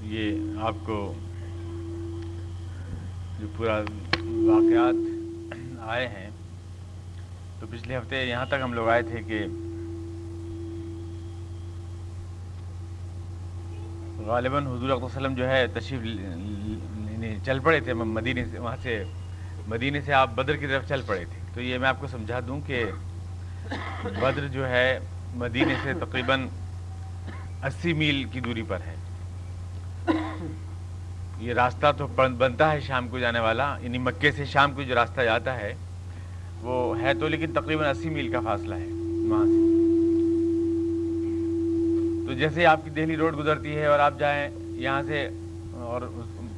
یہ آپ کو جو پورا واقعات آئے ہیں، تو پچھلے ہفتے یہاں تک ہم لوگ آئے تھے کہ غالباً حضور علیہ وسلم جو ہے تشریف چل پڑے تھے مدینے سے، وہاں سے مدینے سے آپ بدر کی طرف چل پڑے تھے۔ تو یہ میں آپ کو سمجھا دوں کہ بدر جو ہے مدینے سے تقریباً اسی میل کی دوری پر ہے۔ یہ راستہ تو بنتا ہے شام کو جانے والا۔ یعنی مکے سے شام کو جو راستہ جاتا ہے، وہ ہے تو لیکن تقریباً اسی میل کا فاصلہ ہے، وہاں سے۔ تو جیسے آپ کی دہلی روڈ گزرتی ہے اور آپ جائیں یہاں سے اور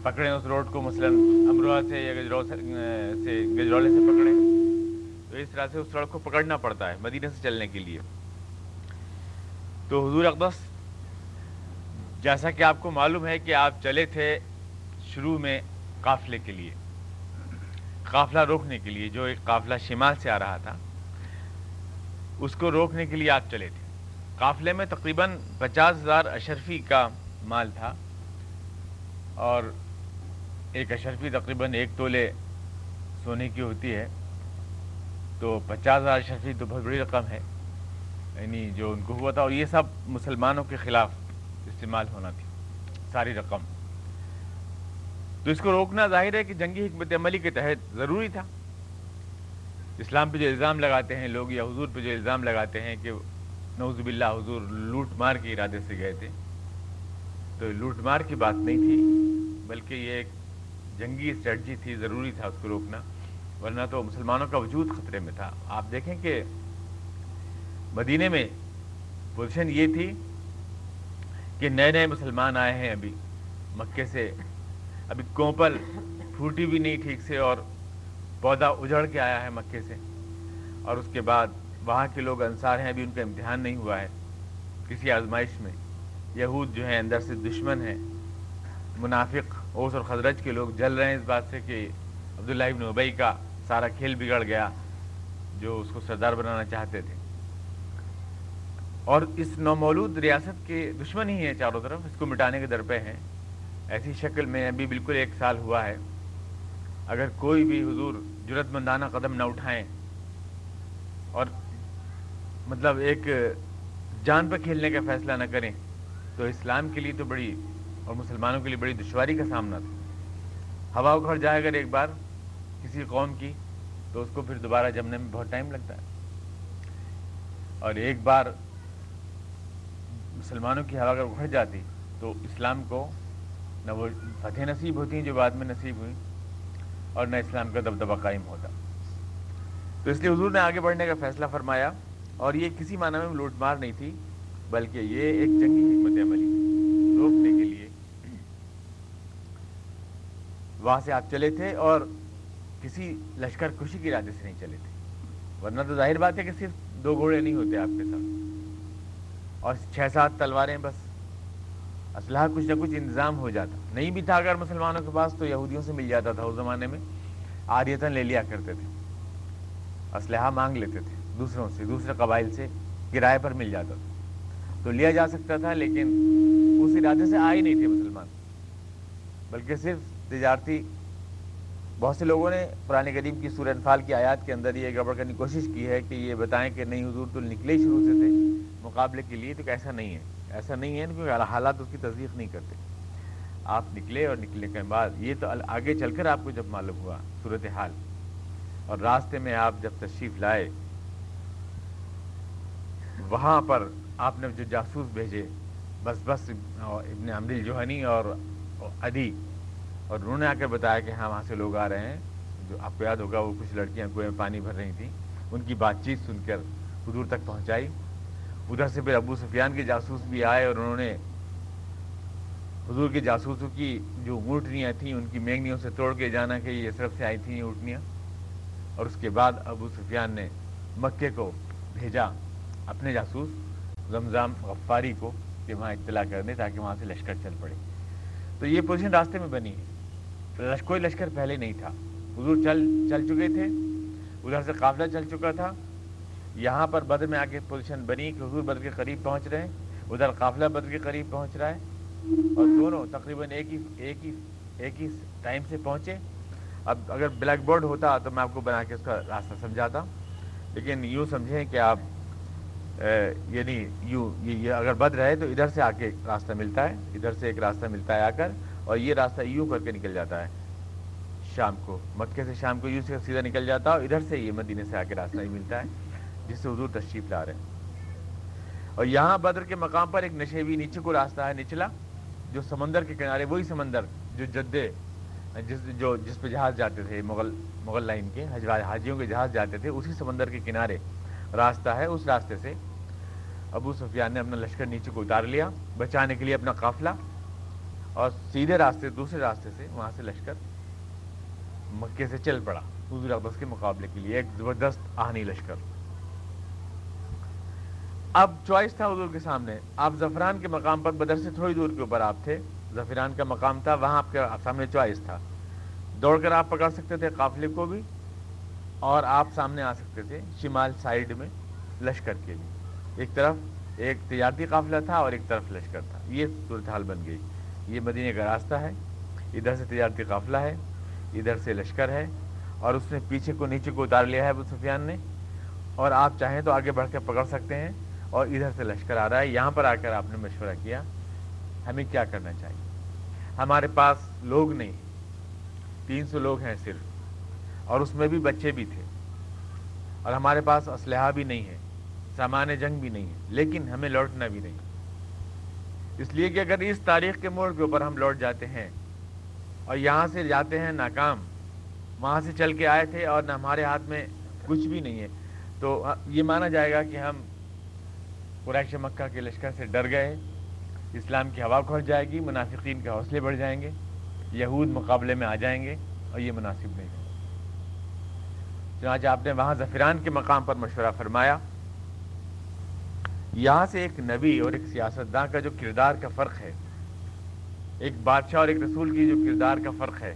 پکڑیں اس روڈ کو، مثلاً امروہہ سے یا گجرو سے گجرولے سے پکڑیں۔ تو اس طرح سے اس سڑک کو پکڑنا پڑتا ہے، مدینہ سے چلنے کے لیے۔ تو حضور اقدس، جیسا کہ آپ کو معلوم ہے کہ آپ چلے تھے شروع میں قافلے کے لیے، قافلہ روکنے کے لیے، جو ایک قافلہ شمال سے آ رہا تھا، اس کو روکنے کے لیے آپ چلے تھے۔ قافلے میں تقریباً پچاس ہزار اشرفی کا مال تھا اور ایک اشرفی تقریباً ایک تولے سونے کی ہوتی ہے، تو پچاس ہزار اشرفی تو بہت بڑی رقم ہے۔ یعنی جو ان کو ہوا تھا، اور یہ سب مسلمانوں کے خلاف استعمال ہونا تھی، ساری رقم۔ تو اس کو روکنا ظاہر ہے کہ جنگی حکمت عملی کے تحت ضروری تھا۔ اسلام پہ جو الزام لگاتے ہیں، لوگ یا حضور پہ جو الزام لگاتے ہیں کہ نوزب اللہ حضور لوٹ مار کے ارادے سے گئے تھے، تو لوٹ مار کی بات نہیں تھی، بلکہ یہ ایک جنگی اسٹریٹجی تھی، ضروری تھا اس کو روکنا، ورنہ تو مسلمانوں کا وجود خطرے میں تھا۔ آپ دیکھیں کہ مدینے میں پوزیشن یہ تھی کہ نئے نئے مسلمان آئے ہیں ابھی مکے سے۔ ابھی کوپل پھوٹی بھی نہیں ٹھیک سے اور پودا اجڑ کے آیا ہے مکے سے۔ اور اس کے بعد وہاں کے لوگ انصار ہیں، ابھی ان کا امتحان نہیں ہوا ہے کسی آزمائش میں۔ یہود جو ہیں، اندر سے دشمن ہیں، منافق۔ اوس اور خزرج کے لوگ جل رہے ہیں اس بات سے کہ عبداللہ ابن ابئی کا سارا کھیل بگڑ گیا جو اس کو سردار بنانا چاہتے تھے۔ اور اس نومولود ریاست کے دشمن ہی ہیں چاروں طرف، اس کو مٹانے کے در پہ ہیں۔ ایسی شکل میں ابھی بالکل ایک سال ہوا ہے۔ اگر کوئی بھی حضور جرت مندانہ قدم نہ اٹھائیں اور مطلب ایک جان پہ کھیلنے کا فیصلہ نہ کریں، تو اسلام کے لیے تو بڑی اور مسلمانوں کے لیے بڑی دشواری کا سامنا تھا۔ ہوا اکھڑ جائے اگر ایک بار کسی قوم کی تو اس کو پھر دوبارہ جمنے میں بہت ٹائم لگتا ہے۔ اور ایک بار مسلمانوں کی ہوا اگر اکھڑ جاتی تو اسلام کو نہ وہ فتح نصیب ہوتی ہیں جو بعد میں نصیب ہوئی اور نہ اسلام کا دبدبہ قائم ہوتا۔ تو اس لیے حضور نے آگے بڑھنے کا فیصلہ فرمایا اور یہ کسی معنی میں لوٹ مار نہیں تھی، بلکہ یہ ایک جنگی حکمت عملی روکنے کے لیے وہاں سے آپ چلے تھے اور کسی لشکر خوشی کے ارادے سے نہیں چلے تھے۔ ورنہ تو ظاہر بات ہے کہ صرف دو گھوڑے نہیں ہوتے آپ کے ساتھ۔ اور چھ سات تلواریں بس۔ اسلحہ کچھ نہ کچھ انتظام ہو جاتا۔ نہیں بھی تھا اگر مسلمانوں کے پاس تو یہودیوں سے مل جاتا تھا۔ اس زمانے میں آریتن لے لیا کرتے تھے۔ اسلحہ مانگ لیتے تھے۔ دوسروں سے، دوسرے قبائل سے کرائے پر مل جاتا تھا۔ تو لیا جا سکتا تھا، لیکن اس ارادے سے آئے نہیں تھے مسلمان۔ بلکہ صرف تجارتی، بہت سے لوگوں نے پرانے غریب کی سورہ انفال کی آیات کے اندر یہ گڑبڑ کرنے کی کوشش کی ہے کہ یہ بتائیں کہ نہیں حضور تو نکلے ہی شروع سے تھے، مقابلے کے لیے تو ایسا نہیں ہے، ایسا نہیں ہے، کیونکہ حالات اس کی تصدیق نہیں کرتے۔ آپ نکلے اور نکلنے کے بعد یہ تو آگے چل کر آپ کو جب معلوم ہوا صورت حال۔ اور راستے میں آپ جب تشریف لائے، وہاں پر آپ نے جو جاسوس بھیجے، بس بس ابن عمل جوہنی اور ادی اور انہوں نے آ کر بتایا کہ ہاں وہاں سے لوگ آ رہے ہیں۔ جو آپ کو یاد ہوگا، وہ کچھ لڑکیاں کنویں میں پانی بھر رہی تھیں۔ ان کی بات چیت سن کر حضور تک پہنچائی۔ ادھر سے پھر ابو سفیان کے جاسوس بھی آئے اور انہوں نے حضور کے جاسوسوں کی جو اونٹنیاں تھیں، ان کی مینگنیوں سے توڑ کے جانا کہ یہ طرف سے آئی تھیں یہ اونٹنیاں۔ اور اس کے بعد ابو سفیان نے مکے کو بھیجا اپنے جاسوس زمزام غفاری کو کہ وہاں اطلاع کرنے تاکہ وہاں سے لشکر چل پڑے۔ تو یہ پوزیشن راستے میں بنی ہے۔ کوئی لشکر پہلے نہیں تھا۔ حضور چل چل چکے تھے۔ ادھر سے قافلہ چل چکا تھا۔ یہاں پر بدر میں آ کے پوزیشن بنی کہ حضور بدر کے قریب پہنچ رہے ہیں۔ ادھر قافلہ بدر کے قریب پہنچ رہا ہے۔ اور دونوں تقریباً ایک ہی ایک ہی ایک ہی ٹائم سے پہنچے۔ اب اگر بلیک بورڈ ہوتا تو میں آپ کو بنا کے اس کا راستہ سمجھاتا۔ لیکن یوں سمجھیں کہ آپ یعنی یوں، یہ اگر بد رہے تو ادھر سے آ کے راستہ ملتا ہے۔ ادھر سے ایک راستہ ملتا ہے آ کر۔ اور یہ راستہ یوں کر کے نکل جاتا ہے۔ شام کو، مکے سے شام کو یوں سے سیدھا نکل جاتا ہے اور ادھر سے یہ مدینے سے آ کے راستہ ہی ملتا ہے، جس سے حضور تشریف لا رہے ہیں۔ اور یہاں بدر کے مقام پر ایک نشیوی نیچے کو راستہ ہے نچلا، جو سمندر کے کنارے، وہی سمندر جو جدے جس جو، جس پہ جہاز جاتے تھے، مغل مغل لائن کے حاجیوں کے جہاز جاتے تھے، اسی سمندر کے کنارے راستہ ہے اس راستے سے۔ ابو سفیان نے اپنا لشکر نیچے کو اتار لیا، بچانے کے لیے اپنا قافلہ اور سیدھے راستے، دوسرے راستے سے وہاں سے لشکر مکے سے چل پڑا، حضور اقدس کے مقابلے کے لیے ایک زبردست آہنی لشکر۔ اب چوائس تھا حضور کے سامنے، آپ زفران کے مقام پر بدر سے تھوڑی دور کے اوپر آپ تھے زفران کا مقام تھا، وہاں آپ کے سامنے چوائس تھا۔ دوڑ کر آپ پکڑ سکتے تھے قافلے کو بھی، اور آپ سامنے آ سکتے تھے شمال سائڈ میں لشکر کے لیے۔ ایک طرف ایک تجارتی قافلہ تھا اور ایک طرف لشکر تھا۔ یہ صورتحال بن گئی۔ یہ مدینے کا راستہ ہے، ادھر سے تجارتی قافلہ ہے، ادھر سے لشکر ہے، اور اس نے پیچھے کو نیچے کو اتار لیا ہے ابو سفیان نے۔ اور آپ چاہیں تو آگے بڑھ کے پکڑ سکتے ہیں، اور ادھر سے لشکر آ رہا ہے۔ یہاں پر آ کر آپ نے مشورہ کیا، ہمیں کیا کرنا چاہیے؟ ہمارے پاس لوگ نہیں، تین سو لوگ ہیں صرف، اور اس میں بھی بچے بھی تھے۔ اور ہمارے پاس اسلحہ بھی نہیں ہے، سامان جنگ بھی نہیں ہے، لیکن ہمیں لوٹنا بھی نہیں۔ اس لیے کہ اگر اس تاریخ کے موڑ کے اوپر ہم لوٹ جاتے ہیں اور یہاں سے جاتے ہیں ناکام، وہاں سے چل کے آئے تھے اور نہ ہمارے ہاتھ میں کچھ بھی نہیں ہے، تو یہ مانا جائے گا کہ ہم قریش مکہ کے لشکر سے ڈر گئے، اسلام کی ہوا کھل جائے گی، منافقین کے حوصلے بڑھ جائیں گے، یہود مقابلے میں آ جائیں گے اور یہ مناسب نہیں ہے۔ چنانچہ آپ نے وہاں ظفران کے مقام پر مشورہ فرمایا۔ یہاں سے ایک نبی اور ایک سیاستداں کا جو کردار کا فرق ہے، ایک بادشاہ اور ایک رسول کی جو کردار کا فرق ہے،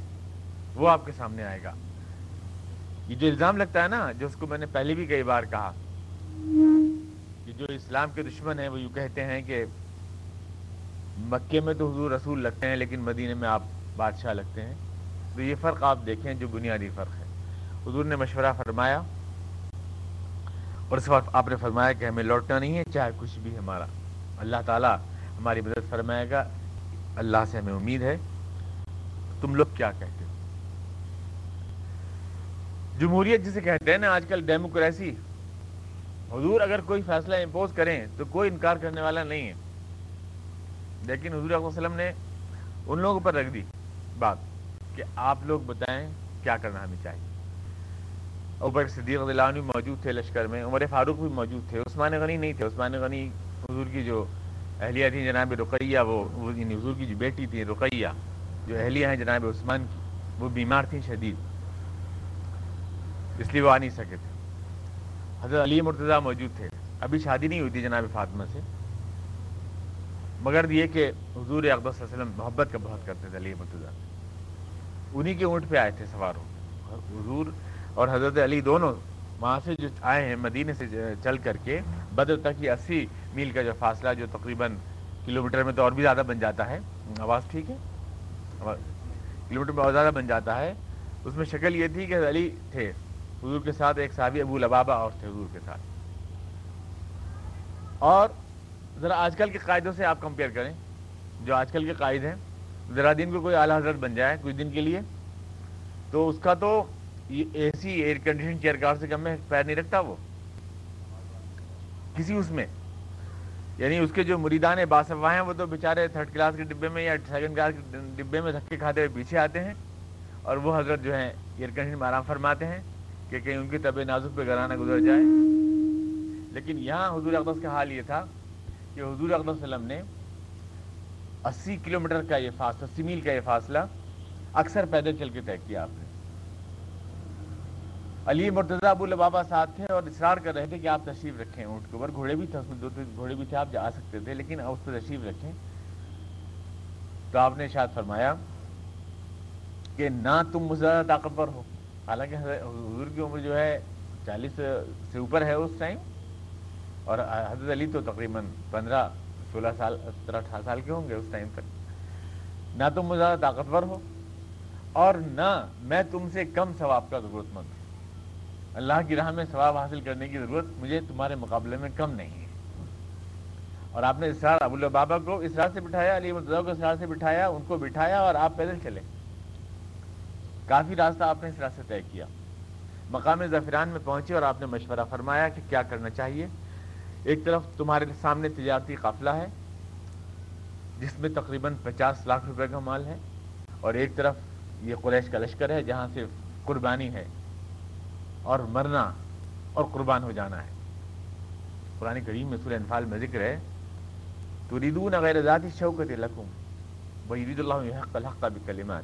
وہ آپ کے سامنے آئے گا۔ یہ جو الزام لگتا ہے نا، جو اس کو میں نے پہلے بھی کئی بار کہا، کہ جو اسلام کے دشمن ہیں، وہ یوں کہتے ہیں کہ مکے میں تو حضور رسول لگتے ہیں، لیکن مدینے میں آپ بادشاہ لگتے ہیں۔ تو یہ فرق آپ دیکھیں، جو بنیادی فرق ہے۔ حضور نے مشورہ فرمایا اور اس وقت آپ نے فرمایا کہ ہمیں لوٹنا نہیں ہے، چاہے کچھ بھی ہمارا۔ اللہ تعالیٰ ہماری مدد فرمائے گا۔ اللہ سے ہمیں امید ہے۔ تم لوگ کیا کہتے ہو؟ جمہوریت جسے کہتے ہیں نا، آج کل ڈیموکریسی۔ حضور اگر کوئی فیصلہ امپوز کریں تو کوئی انکار کرنے والا نہیں ہے۔ لیکن حضور علیہ وسلم نے ان لوگوں پر رکھ دی بات کہ آپ لوگ بتائیں کیا کرنا ہمیں چاہیے۔ اوپر صدیق اللہ عنہ موجود تھے لشکر میں، عمر فاروق بھی موجود تھے، عثمان غنی نہیں تھے۔ عثمان غنی حضور کی جو اہلیہ تھی جناب رقیہ، وہ یعنی حضور کی جو بیٹی تھی رقیہ، جو اہلیہ ہیں جناب عثمان کی، وہ بیمار تھیں شدید۔ اس لیے وہ آ نہیں سکے تھے۔ حضرت علی مرتضیٰ موجود تھے۔ ابھی شادی نہیں ہوئی تھی جناب فاطمہ سے۔ مگر یہ کہ حضور صلی اللہ علیہ وسلم محبت کا بہت کرتے تھے علی مرتضیٰ۔ انہی کے اونٹ پہ آئے تھے سوار ہو حضور اور حضرت علی دونوں وہاں سے جو آئے ہیں، مدینے سے چل کر کے، بدر تک یہ اسی میل کا جو فاصلہ، جو تقریباً کلو میٹر میں تو اور بھی زیادہ بن جاتا ہے۔ آواز ٹھیک ہے؟ کلو میٹر میں اور زیادہ بن جاتا ہے۔ اس میں شکل یہ تھی کہ علی تھے۔ حضور کے ساتھ ایک صحابی ابو لبابا اور تھے حضور کے ساتھ۔ اور ذرا آج کل کے قاعدوں سے آپ کمپیئر کریں۔ جو آج کل کے قائد ہیں، ذرا دن کو کوئی اعلیٰ حضرت بن جائے کچھ دن کے لیے، تو اس کا تو A C air condition chair car سے کم میں پیر نہیں رکھتا وہ؟ کسی اس میں؟ یعنی اس کے جو مریدان باسفا ہیں وہ تو بےچارے تھرڈ کلاس کے ڈبے میں یا سیکنڈ کلاس کے ڈبے میں دھکے کھاتے ہوئے پیچھے آتے ہیں اور وہ حضرت جو ہیں ایئر کنڈیشن میں آرام فرماتے ہیں کہ کہیں ان کی طبع نازک پہ گھرانہ گزر جائے۔ لیکن یہاں حضور اقدس کا حال یہ تھا کہ حضور اقدس وسلم نے اسی کلو میٹر کا یہ فاصلہ، اسی میل کا یہ فاصلہ اکثر پیدل چل کے طے کیا آپ نے۔ علی مرتضیٰ ابو البابا ساتھ تھے اور اصرار کر رہے تھے کہ آپ تشریف رکھیں اونٹ کے اوپر۔ گھوڑے بھی تھے، اس میں دو تین گھوڑے بھی تھے، آپ جا سکتے تھے، لیکن اس پہ تشریف رکھیں۔ تو آپ نے شاید فرمایا کہ نہ تم مجھ زیادہ طاقتور ہو۔ حالانکہ حضور کی عمر جو ہے چالیس سے اوپر ہے اس ٹائم، اور حضرت علی تو تقریباً پندرہ، سولہ سال، سترہ، اٹھارہ سال کے ہوں گے اس ٹائم تک۔ نہ تم زیادہ طاقتور ہو اور نہ میں تم سے کم ثواب کا ضرورت مند ہوں۔ اللہ کی راہ میں ثواب حاصل کرنے کی ضرورت مجھے تمہارے مقابلے میں کم نہیں ہے۔ اور آپ نے اسرار ابو بابا کو اسرار سے بٹھایا، علی مرتضی کو اسرار سے بٹھایا، ان کو بٹھایا اور آپ پیدل چلے۔ کافی راستہ آپ نے اس راستے طے کیا۔ مقام ظفران میں پہنچے اور آپ نے مشورہ فرمایا کہ کیا کرنا چاہیے۔ ایک طرف تمہارے سامنے تجارتی قافلہ ہے، جس میں تقریباً پچاس لاکھ روپے کا مال ہے، اور ایک طرف یہ قریش کا لشکر ہے جہاں سے قربانی ہے۔ اور مرنا اور قربان ہو جانا ہے۔ قرآن کریم میں سورہ انفال میں ذکر ہے تو ریدون غیر ذاتی شوکت لکم وہی رید اللہ حق الحق بکلمات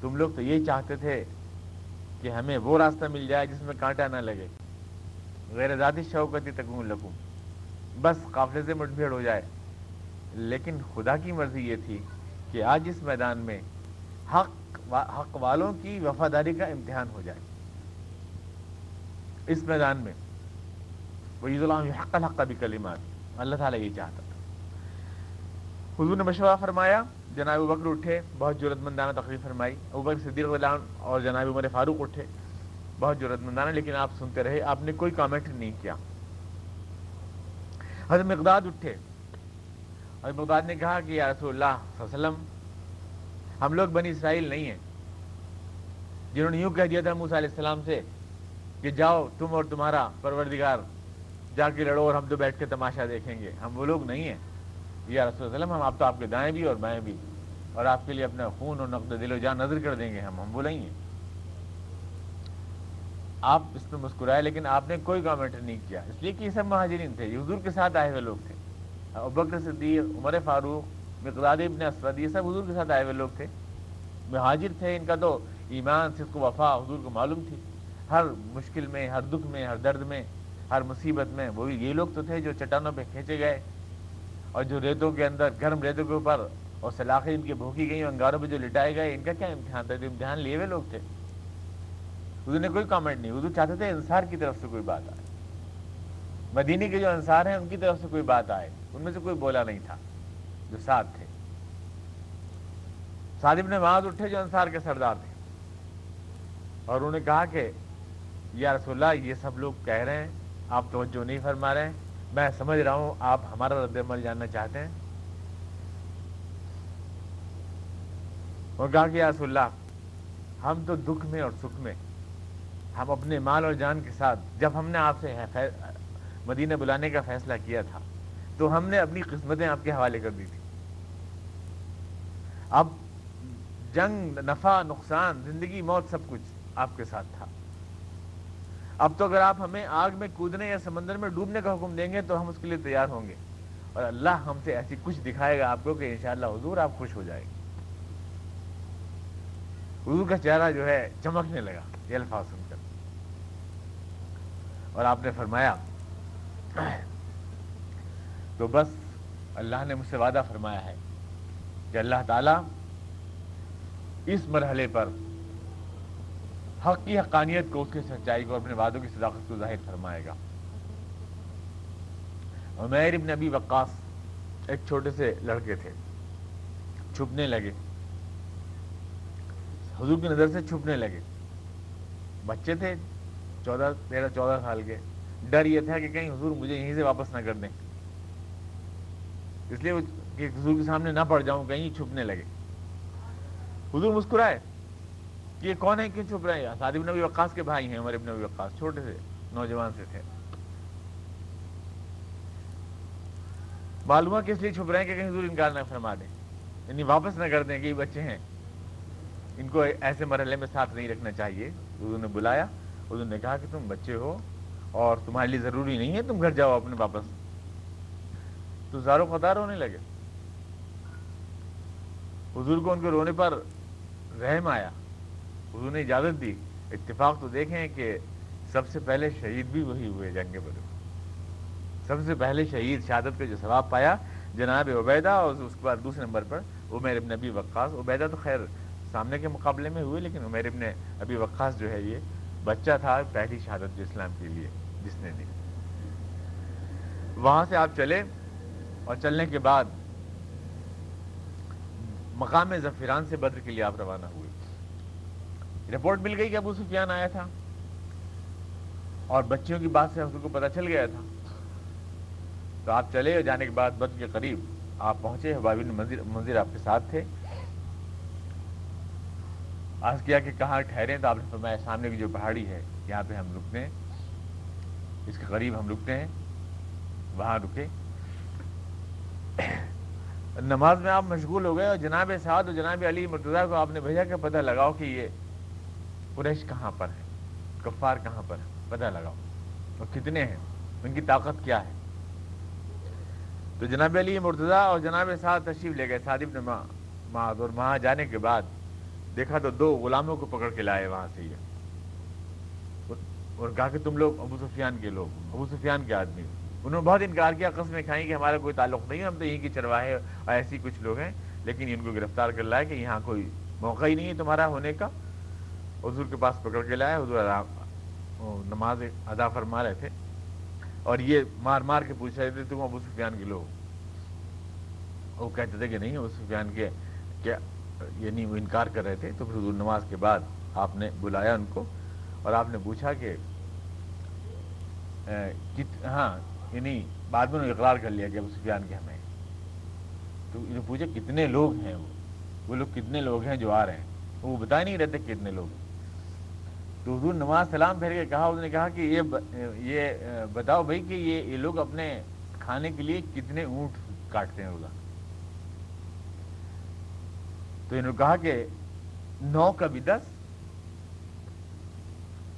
تم لوگ تو یہ چاہتے تھے کہ ہمیں وہ راستہ مل جائے جس میں کانٹا نہ لگے۔ غیر ذاتی شوکتی تکون لکم بس قافلے سے مٹ بھیڑ ہو جائے۔ لیکن خدا کی مرضی یہ تھی کہ آج اس میدان میں حق حق والوں کی وفاداری کا امتحان ہو جائے۔ اس میدان میں۔ وہ عید اللہ حق الحق بھی کلمات اللہ تعالیٰ یہ چاہتا تھا۔ حضور نے مشورہ فرمایا، جناب بکر اٹھے، بہت ضرورت مندانہ تقریب فرمائی ابکر صدیق اللہ اور جناب عمر فاروق اٹھے، بہت ضرورت مندانہ لیکن آپ سنتے رہے، آپ نے کوئی کامنٹ نہیں کیا۔ حضرت مقداد اٹھے۔ حضرت مقداد نے کہا کہ یا رسول اللہ صلی اللہ علیہ وسلم، ہم لوگ بنی اسرائیل نہیں ہیں۔ جنہوں نے یوں کہہ دیا تھا موسیٰ علیہ السلام سے کہ جاؤ تم اور تمہارا پروردگار جا کے لڑو اور ہم تو بیٹھ کے تماشا دیکھیں گے۔ ہم وہ لوگ نہیں ہیں۔ یا رسول وسلم، ہم آپ تو آپ کے دائیں بھی اور بائیں بھی۔ اور آپ کے لیے اپنا خون اور نقد دل و جان نظر کر دیں گے ہم ہم بلائیں گے آپ اس میں مسکرائے، لیکن آپ نے کوئی کامنٹ نہیں کیا۔ اس لیے کہ یہ سب مہاجرین تھے یہ حضور کے ساتھ آئے ہوئے لوگ تھے۔ ابکر صدیق، عمر فاروق، مقداد ابن اسود، یہ سب حضور کے ساتھ آئے ہوئے لوگ تھے۔ مہاجر تھے، ان کا تو ایمان صرف کو وفا حضور کو معلوم تھی۔ ہر مشکل میں، ہر دکھ میں، ہر درد میں، ہر مصیبت میں وہ یہ لوگ تو تھے جو چٹانوں پہ کھینچے گئے اور جو ریتوں کے اندر، گرم ریتوں کے اوپر اور سلاخیں ان کی بھوکی گئی انگاروں پہ جو لٹائے گئے، ان کا کیا امتحان تھا؟ امتحان لیے ہوئے لوگ تھے۔ اردو نے کوئی کامنٹ نہیں، اردو چاہتے تھے انصار کی طرف سے کوئی بات آئے۔ مدینی کے جو انصار ہیں، ان کی طرف سے کوئی بات آئے۔ ان میں سے کوئی بولا نہیں تھا، جو ساتھ تھے۔ صادب نے وہاں اٹھے جو انصار کے سردار تھے۔ اور انہوں نے کہا کہ یا رسول اللہ، یہ سب لوگ کہہ رہے ہیں، آپ توجہ نہیں فرما رہے ہیں۔ میں سمجھ رہا ہوں، آپ ہمارا رد عمل جاننا چاہتے ہیں۔ اور کہا کہ یا رسول اللہ، ہم تو دکھ میں اور سکھ میں، ہم اپنے مال اور جان کے ساتھ، جب ہم نے آپ سے مدینہ بلانے کا فیصلہ کیا تھا، تو ہم نے اپنی قسمتیں آپ کے حوالے کر دی تھی۔ اب جنگ، نفع، نقصان، زندگی، موت، سب کچھ آپ کے ساتھ تھا۔ اب تو اگر آپ ہمیں آگ میں کودنے یا سمندر میں ڈوبنے کا حکم دیں گے تو ہم اس کے لیے تیار ہوں گے۔ اور اللہ ہم سے ایسی کچھ دکھائے گا آپ کو کہ انشاءاللہ حضور آپ خوش ہو جائے گے۔ حضور کا چہرہ جو ہے چمکنے لگا، یہ الفاظ سن کر۔ اور آپ نے فرمایا، تو بس اللہ نے مجھ سے وعدہ فرمایا ہے کہ اللہ تعالی اس مرحلے پر حق کی حقانیت کو اس کی سچائی کو اپنے وعدوں کی صداقت کو ظاہر فرمائے گا۔ عمیر ابن ابی وقاص ایک چھوٹے سے لڑکے تھے، چھپنے لگے۔ حضور کی نظر سے چھپنے لگے۔ بچے تھے، چودہ، تیرہ، چودہ سال کے۔ ڈر یہ تھا کہ کہیں حضور مجھے یہیں سے واپس نہ کر دیں۔ اس لیے کہ حضور کے سامنے نہ پڑ جاؤں، کہیں چھپنے لگے۔ حضور مسکرائے۔ یہ کون ہے؟ کیوں چھپ رہے ہیں؟ سعد ابن ابی وقاص کے بھائی ہیں، عمر ابن ابی وقاص، چھوٹے سے، نوجوان سے تھے۔ معلومات کس لیے چھپ رہے ہیں کہ کہیں حضور انکار نہ فرما دیں؟ یعنی واپس نہ کر دیں کہ یہ بچے ہیں۔ ان کو ایسے مرحلے میں ساتھ نہیں رکھنا چاہیے۔ حضور نے بلایا، حضور نے کہا کہ تم بچے ہو اور تمہارے لیے ضروری نہیں ہے، تم گھر جاؤ اپنے واپس۔ تو زارو قطار ہونے لگے۔ حضور کو ان کے رونے پر رحم آیا۔ حضور نے اجازت دی۔ اتفاق تو دیکھیں کہ سب سے پہلے شہید بھی وہی ہوئے جنگ بدر۔ سب سے پہلے شہید شہادت کا جو ثواب پایا جناب عبیدہ اور اس کے بعد دوسرے نمبر پر عمیر ابن نبی وقاص۔ عبیدہ تو خیر سامنے کے مقابلے میں ہوئے لیکن عمیر ابن ابھی وقاص جو ہے یہ بچہ تھا پہلی شہادت جو اسلام کے لیے جس نے دی۔ وہاں سے آپ چلے اور چلنے کے بعد مقام ظفران سے بدر کے لیے آپ روانہ ہوئے۔ رپورٹ مل گئی کہ ابو سفیان آیا تھا اور بچیوں کی بات سے حضور کو پتہ چل گیا تھا۔ تو آپ چلے اور جانے کے بعد بدر کے قریب آپ پہنچے حبابین منظر منظر آپ کے ساتھ تھے۔ آج کیا کہ کہاں ٹھہرے تو آپ نے فرمایا سامنے کی جو پہاڑی ہے، یہاں پہ ہم رکتے ہیں۔ اس کے قریب ہم رکتے ہیں، وہاں رکے۔ نماز میں آپ مشغول ہو گئے اور جناب سعد اور جناب علی مرتضیٰ کو آپ نے بھیجا کہ پتہ لگاؤ کہ یہ قریش کہاں پر ہے کفار کہاں پر ہے پتہ لگاؤ۔ اور کتنے ہیں؟ ان کی طاقت کیا ہے؟ تو جناب علی مرتضیٰ اور جناب سعد تشریف لے گئے۔ صادب نے اور وہاں جانے کے بعد دیکھا تو دو غلاموں کو پکڑ کے لائے وہاں سے یہ۔ اور کہا کہ تم لوگ ابو سفیان کے لوگ ابو سفیان کے آدمی انہوں نے بہت انکار کیا، قسمیں کھائیں کہ ہمارا کوئی تعلق نہیں ہے، ہم تو یہیں کی چرواہے ایسی کچھ لوگ ہیں۔ لیکن ان کو گرفتار کر لائے کہ یہاں کوئی موقع ہی نہیں ہے تمہارا ہونے کا۔ حضور کے پاس پکڑ کے لائے حضور نماز ادا فرما رہے تھے۔ اور یہ مار مار کے پوچھ رہے تھے، تم ابو سفیان کے لوگ وہ کہتے تھے کہ نہیں، ابو سفیان کے، کیا یعنی وہ انکار کر رہے تھے۔ تو پھر حضور نماز کے بعد آپ نے بلایا ان کو اور آپ نے پوچھا کہ ہاں یعنی بعد میں انہوں نے اقرار کر لیا کہ ابو سفیان کے ہمیں۔ تو انہوں نے پوچھا، کتنے لوگ ہیں وہ؟ وہ لوگ کتنے لوگ ہیں جو آ رہے ہیں؟ وہ بتا نہیں رہتے کتنے لوگ۔ ہیں تو حضور نماز سلام پھیر کے کہا انہوں نے کہا کہ یہ یہ، بتاؤ بھائی کہ یہ یہ لوگ اپنے کھانے کے لیے کتنے اونٹ کاٹتے ہیں روزہ۔ تو انہوں نے کہا کہ نو کا بھی دس۔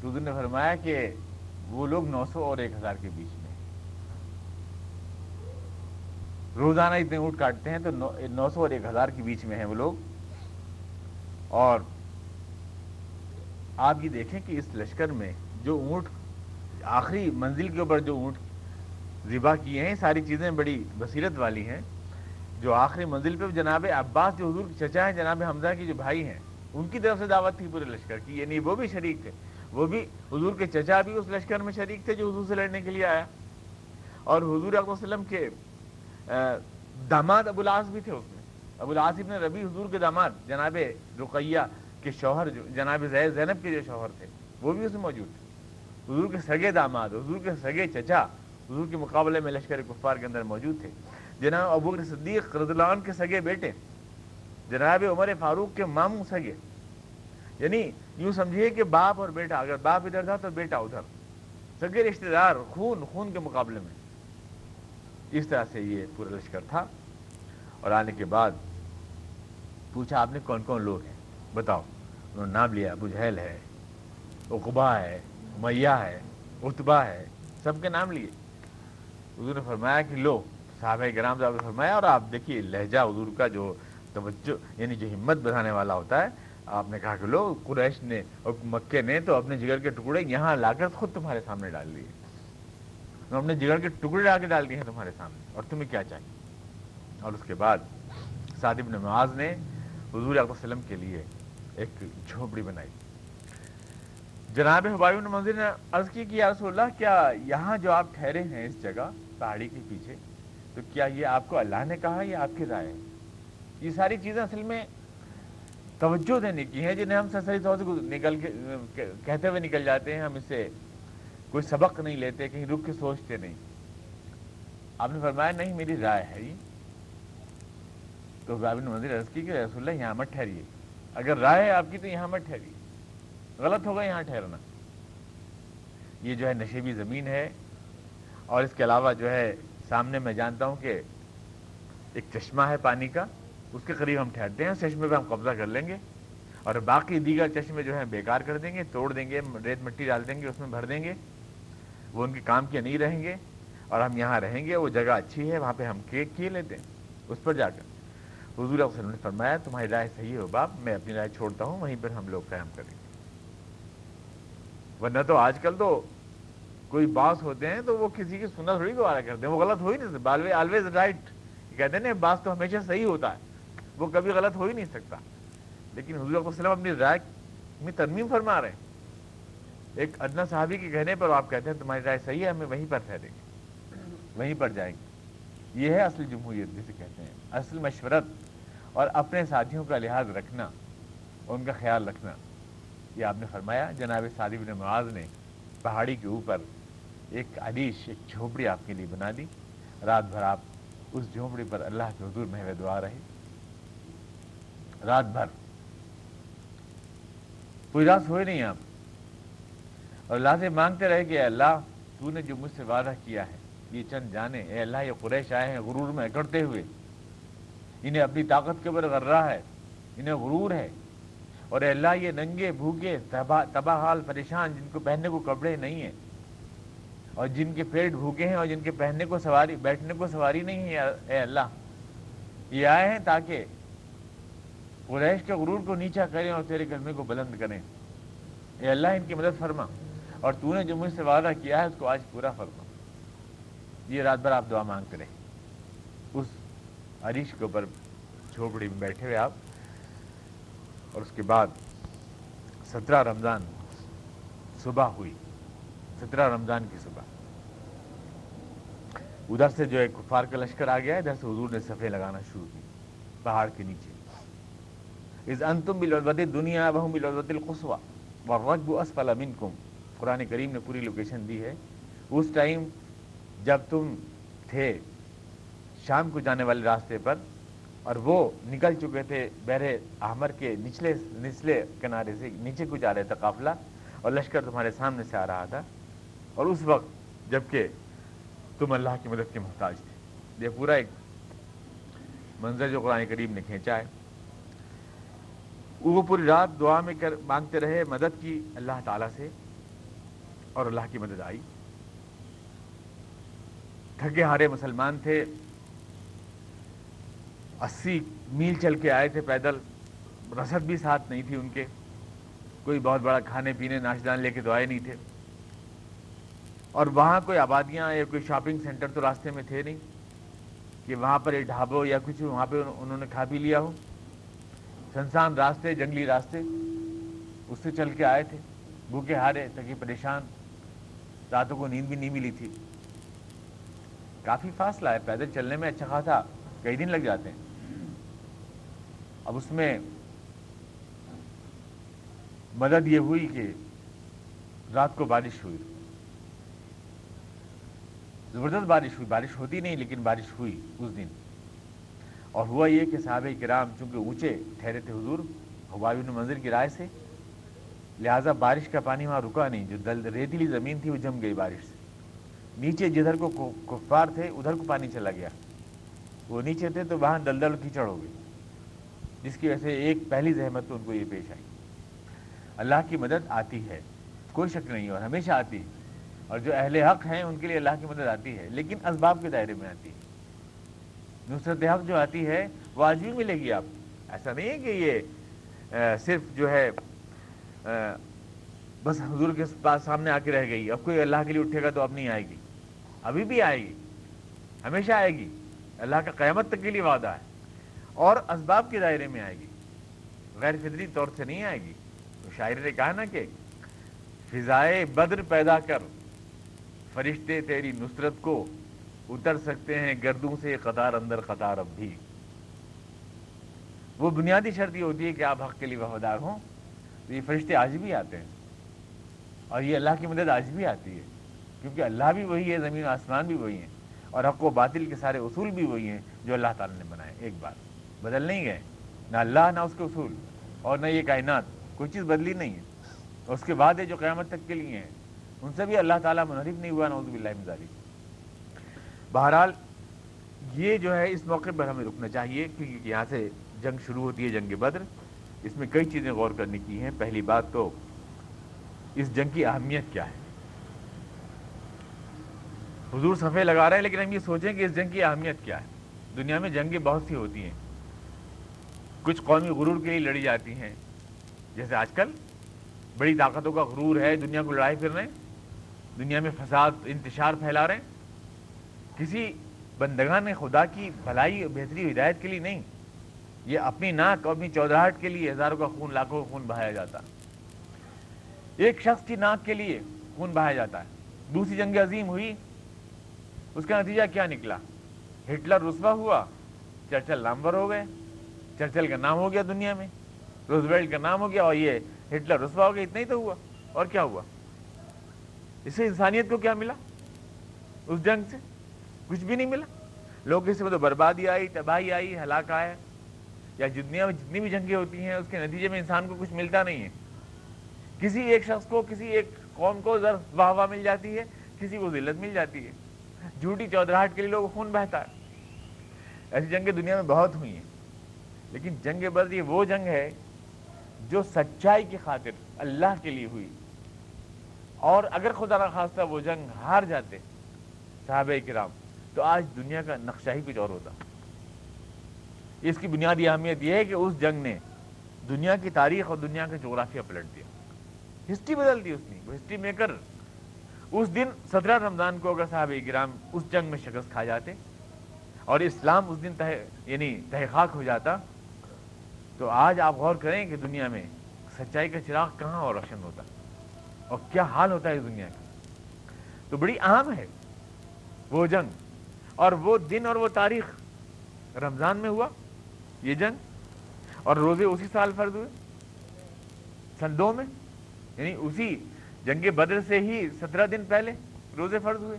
تو حضور نے فرمایا کہ وہ لوگ نو سو اور ایک ہزار کے بیچ میں۔ روزانہ اتنے اونٹ کاٹتے ہیں تو نو سو اور ایک ہزار کے بیچ میں ہیں وہ لوگ۔ اور آپ یہ دیکھیں کہ اس لشکر میں جو اونٹ، آخری منزل کے اوپر جو اونٹ ذبح کیے ہیں، ساری چیزیں بڑی بصیرت والی ہیں۔ جو آخری منزل پہ جناب عباس جو حضور کے چچا ہیں، جناب حمزہ کے جو بھائی ہیں، ان کی طرف سے دعوت تھی پورے لشکر کی۔ یعنی وہ بھی شریک تھے۔ وہ بھی، حضور کے چچا بھی اس لشکر میں شریک تھے جو حضور سے لڑنے کے لیے آیا۔ اور حضور علیہ وسلم کے داماد ابو العاص بھی تھے اس میں۔ ابو العاص ابن ربی حضور کے داماد، جناب رقیہ۔ کے شوہر جو جناب زینب کے جو شوہر تھے، وہ بھی اس میں موجود تھے۔ حضور کے سگے داماد، حضور کے سگے چچا، حضور کے مقابلے میں لشکر کفار کے اندر موجود تھے۔ جناب ابو صدیق عنہ کے سگے بیٹے، جناب عمر فاروق کے ماموں سگے۔ یعنی یوں سمجھیے کہ باپ اور بیٹا، اگر باپ ادھر تھا تو بیٹا ادھر۔ سگے رشتے دار، خون خون کے مقابلے میں۔ اس طرح سے یہ پورا لشکر تھا۔ اور آنے کے بعد پوچھا آپ نے کون کون لوگ ہیں؟ بتاؤ انہوں نے نام لیا ابو جہل ہے اقبا ہے میاں ہے اتبا ہے، سب کے نام لیے۔ حضور نے فرمایا کہ لو، صحابہ گرام صاحب نے فرمایا، اور آپ دیکھیے لہجہ حضور کا جو توجہ یعنی جو ہمت بڑھانے والا ہوتا ہے، آپ نے کہا کہ لو، قریش نے اور مکے نے تو اپنے جگر کے ٹکڑے یہاں لا کر خود تمہارے سامنے ڈال دیے۔ اپنے جگر کے ٹکڑے لا کے ڈال دیے ہیں تمہارے سامنے، اور تمہیں کیا چاہیے؟ اور اس کے بعد صادب نے نے حضور علیہ وسلم کے لیے ایک جھوپڑی بنائی۔ جناب حباب منظر نے عرض کی کہ یا رسول اللہ، کیا یہاں جو آپ ٹھہرے ہیں اس جگہ پہاڑی کے پیچھے، تو کیا یہ آپ کو اللہ نے کہا یا آپ کی رائے ہے؟ یہ ساری چیزیں اصل میں توجہ دینے کی ہیں، جنہیں ہم سرسری طور سے نکل کے، کہتے ہوئے نکل جاتے ہیں۔ ہم اس سے کوئی سبق نہیں لیتے، کہیں رک کے سوچتے نہیں۔ آپ نے فرمایا، نہیں، میری رائے ہے یہ۔ تو بابن منظر عرض کی کہ رسول اللہ، یہاں مت ٹھہریے۔ اگر رائے ہے آپ کی تو یہاں مت ٹھہریے غلط ہوگا یہاں ٹھہرنا۔ یہ جو ہے نشیبی زمین ہے۔ اور اس کے علاوہ جو ہے سامنے میں جانتا ہوں کہ ایک چشمہ ہے پانی کا۔ اس کے قریب ہم ٹھہرتے ہیں۔ اس چشمے پہ ہم قبضہ کر لیں گے۔ اور باقی دیگر چشمے جو ہیں بیکار کر دیں گے، توڑ دیں گے، ریت مٹی ڈال دیں گے، اس میں بھر دیں گے۔ وہ ان کے کام کے نہیں رہیں گے۔ اور ہم یہاں رہیں گے۔ وہ جگہ اچھی ہے۔ وہاں پہ ہم کیک کیے لیتے ہیں۔ اس پر جا کر۔ حضور وسلم نے فرمایا، تمہاری رائے صحیح ہو باپ، میں اپنی رائے چھوڑتا ہوں، وہیں پر ہم لوگ قیام کریں گے۔ ورنہ تو آج کل تو کوئی باس ہوتے ہیں تو وہ کسی کی سنت تھوڑی دوبارہ کرتے ہیں، وہ غلط ہو ہی نہیں سکتا۔ آلویز رائٹ کہتے ہیں نا، باس تو ہمیشہ صحیح ہوتا ہے۔ وہ کبھی غلط ہو ہی نہیں سکتا۔ لیکن حضور علیہ وسلم اپنی رائے میں ترمیم فرما رہے ہیں۔ ایک ادنا صحابی کے کہنے پر آپ کہتے ہیں، تمہاری رائے صحیح ہے، ہمیں وہیں پر ٹھہریں گے۔ وہیں پر جائیں گے۔ یہ ہے اصل جمہوریت جسے کہتے ہیں، اصل مشورت اور اپنے ساتھیوں کا لحاظ رکھنا، ان کا خیال رکھنا۔ یہ آپ نے فرمایا، جناب سعدی بن معاذ نے پہاڑی کے اوپر ایک علیش ایک جھونپڑی آپ کے لیے بنا دی۔ رات بھر آپ اس جھونپڑی پر اللہ کے حضور محو دعا رہے۔ رات بھر۔ پوری رات ہوئے نہیں آپ۔ اور اللہ سے مانگتے رہے کہ اللہ، تو نے جو مجھ سے وعدہ کیا ہے یہ چند جانے، اے اللہ، یہ قریش آئے ہیں غرور میں اکڑتے ہوئے۔ انہیں اپنی طاقت کے اوپر غرہ ہے، انہیں غرور ہے۔ اور اے اللہ، یہ ننگے، بھوکے، تباہ حال پریشان جن کو پہننے کو کپڑے نہیں ہیں۔ اور جن کے پیٹ بھوکے ہیں اور جن کے پہننے کو سواری، بیٹھنے کو سواری نہیں ہے، اے اللہ۔ یہ آئے ہیں تاکہ قریش کے غرور کو نیچا کریں اور تیرے کلمے کو بلند کریں۔ اے اللہ، ان کی مدد فرما۔ اور تو نے جو مجھ سے وعدہ کیا ہے، اس کو آج پورا فرما۔ یہ رات بھر آپ دعا مانگتے رہے اس عریش کے اوپر جھوپڑی میں بیٹھے ہوئے آپ۔ اور اس کے بعد سترہ رمضان صبح ہوئی۔ سترہ رمضان کی صبح۔ ادھر سے جو ہے کفار کا لشکر آ گیا، ادھر سے حضور نے صفے لگانا شروع کی پہاڑ کے نیچے۔ اس انتم بلوت دنیا بہم بلوت القصوا ورغب اسفل منکم۔ قرآن کریم نے پوری لوکیشن دی ہے۔ اس ٹائم جب تم تھے شام کو جانے والے راستے پر اور وہ نکل چکے تھے بحر احمر کے نچلے نچلے کنارے سے نیچے کو جا رہے تھے قافلہ اور لشکر تمہارے سامنے سے آ رہا تھا اور اس وقت جبکہ تم اللہ کی مدد کے محتاج تھے۔ یہ پورا ایک منظر جو قرآن کریم نے کھینچا ہے۔ وہ پوری رات دعا میں کر مانگتے رہے، مدد کی اللہ تعالیٰ سے اور اللہ کی مدد آئی۔ تھکے ہارے مسلمان تھے، اسی میل چل کے آئے تھے پیدل۔ رسد بھی ساتھ نہیں تھی ان کے۔ کوئی بہت بڑا کھانے پینے ناشدان لے کے تو آئے نہیں تھے۔ اور وہاں کوئی آبادیاں یا کوئی شاپنگ سینٹر تو راستے میں تھے نہیں، کہ وہاں پر ایک ڈھابو یا کچھ وہاں پہ انہوں نے کھا پی لیا ہو۔ سنسان راستے، جنگلی راستے، اس سے چل کے آئے تھے۔ بھوکے ہارے تھکی پریشان، راتوں کو نیند بھی نہیں ملی تھی۔ کافی فاصلہ ہے، پیدل چلنے میں اچھا خاصا، کئی دن لگ جاتے ہیں۔ اب اس میں مدد یہ ہوئی کہ رات کو بارش ہوئی۔ زبردست بارش ہوئی، بارش ہوتی نہیں، لیکن بارش ہوئی اس دن۔ اور ہوا یہ کہ صحابہ کرام چونکہ اونچے ٹھہرے تھے حضور حبابن منظر کی رائے سے، لہٰذا بارش کا پانی وہاں رکا نہیں، جو دل ریتیلی زمین تھی، وہ جم گئی بارش سے۔ نیچے جدھر کو کفار تھے، ادھر کو پانی چلا گیا۔ وہ نیچے تھے تو وہاں دلدل کیچڑ ہو گئی۔ جس کی وجہ سے ایک پہلی زحمت تو ان کو یہ پیش آئی۔ اللہ کی مدد آتی ہے، کوئی شک نہیں، اور ہمیشہ آتی ہے۔ اور جو اہل حق ہیں، ان کے لیے اللہ کی مدد آتی ہے، لیکن اسباب کے دائرے میں آتی ہے۔ نصرت حق جو آتی ہے، وہ آج بھی ملے گی آپ۔ ایسا نہیں ہے کہ یہ صرف جو ہے بس حضور کے پاس سامنے آ کے رہ گئی۔ اب کوئی اللہ کے لیے اٹھے گا تو اب نہیں آئے گی۔ ابھی بھی آئے گی، ہمیشہ آئے گی۔ اللہ کا قیامت تک کے لیے وعدہ ہے۔ اور اسباب کے دائرے میں آئے گی۔ غیر فطری طور سے نہیں آئے گی۔ تو شاعر نے کہا نا کہ فضائے بدر پیدا کر، فرشتے تیری نصرت کو اتر سکتے ہیں گردوں سے، قطار اندر قطار اب بھی۔ وہ بنیادی شرط یہ ہوتی ہے کہ آپ حق کے لیے وفادار ہوں۔ تو یہ فرشتے آج بھی آتے ہیں۔ اور یہ اللہ کی مدد آج بھی آتی ہے۔ کیونکہ اللہ بھی وہی ہے، زمین و آسمان بھی وہی ہیں اور حق و باطل کے سارے اصول بھی وہی ہیں جو اللہ تعالیٰ نے بنائے، ایک بات۔ بدل نہیں گئے۔ نہ اللہ، نہ اس کے اصول اور نہ یہ کائنات۔ کوئی چیز بدلی نہیں ہے۔ اور اس کے بعد ہے جو قیامت تک کے لیے ہیں۔ ان سے بھی اللہ تعالیٰ منحرف نہیں ہوا نوزب اللہ مزاری بہرحال یہ جو ہے، اس موقع پر ہمیں رکنا چاہیے، کیونکہ یہاں سے جنگ شروع ہوتی ہے، جنگ بدر۔ اس میں کئی چیزیں غور کرنے کی ہیں۔ پہلی بات تو اس جنگ کی اہمیت کیا ہے؟ حضور صفحے لگا رہے ہیں، لیکن ہم یہ سوچیں کہ اس جنگ کی اہمیت کیا ہے؟ دنیا میں جنگیں بہت سی ہوتی ہیں۔ کچھ قومی غرور کے لیے لڑی جاتی ہیں۔ جیسے آج کل بڑی طاقتوں کا غرور ہے، دنیا کو لڑائی پھر رہے ہیں دنیا میں فساد، انتشار پھیلا رہے ہیں۔ کسی بندگان خدا کی بھلائی بہتری ہدایت کے لیے نہیں، یہ اپنی ناک اور اپنی چودراہٹ کے لیے ہزاروں کا خون، لاکھوں کا خون بہایا جاتا ایک شخص کی ناک کے لیے خون بہایا جاتا ہے۔ دوسری جنگ عظیم ہوئی اس کا نتیجہ کیا نکلا؟ ہٹلر رسوا ہوا، چرچل نامور ہو گئے۔ چرچل کا نام ہو گیا دنیا میں، روزویلٹ کا نام ہو گیا اور یہ ہٹلر رسوا ہو گیا اتنا ہی تو ہوا۔ اور کیا ہوا؟ اس سے انسانیت کو کیا ملا؟ اس جنگ سے کچھ بھی نہیں ملا۔ لوگ اس میں تو بربادی آئی، تباہی آئی، ہلاک آئے۔ یا دنیا میں جتنی بھی جنگیں ہوتی ہیں، اس کے نتیجے میں انسان کو کچھ ملتا نہیں ہے۔ کسی ایک شخص کو، کسی ایک قوم کو ذرا واہ واہ مل جاتی ہے، کسی کو ذلت مل جاتی ہے۔ جھوٹی چودراہٹ کے لیے لوگ خون بہتا ہے۔ ایسی جنگیں دنیا میں بہت ہوئی ہیں، لیکن جنگ بدر یہ وہ جنگ ہے جو سچائی کی خاطر اللہ کے لیے ہوئی۔ اور اگر خدا نہ خواستہ وہ جنگ ہار جاتے صحابہ کرام، تو آج دنیا کا نقشہ ہی کچھ اور ہوتا۔ اس کی بنیادی اہمیت یہ ہے کہ اس جنگ نے دنیا کی تاریخ اور دنیا کا جغرافیہ پلٹ دیا۔ ہسٹری بدل دی اس نے۔ وہ ہسٹری میکر اس دن سترہ رمضان کو اگر صحابہ کرام اس جنگ میں شکست کھا جاتے اور اسلام اس دن تہ یعنی تحقاق ہو جاتا، تو آج آپ غور کریں کہ دنیا میں سچائی کا چراغ کہاں اور روشن ہوتا اور کیا حال ہوتا ہے اس دنیا کا؟ تو بڑی اہم ہے وہ جنگ اور وہ دن اور وہ تاریخ رمضان میں ہوا، یہ جنگ اور روزے اسی سال فرض ہوئے، سن دو میں یعنی اسی جنگ بدر سے ہی سترہ دن پہلے روزے فرض ہوئے۔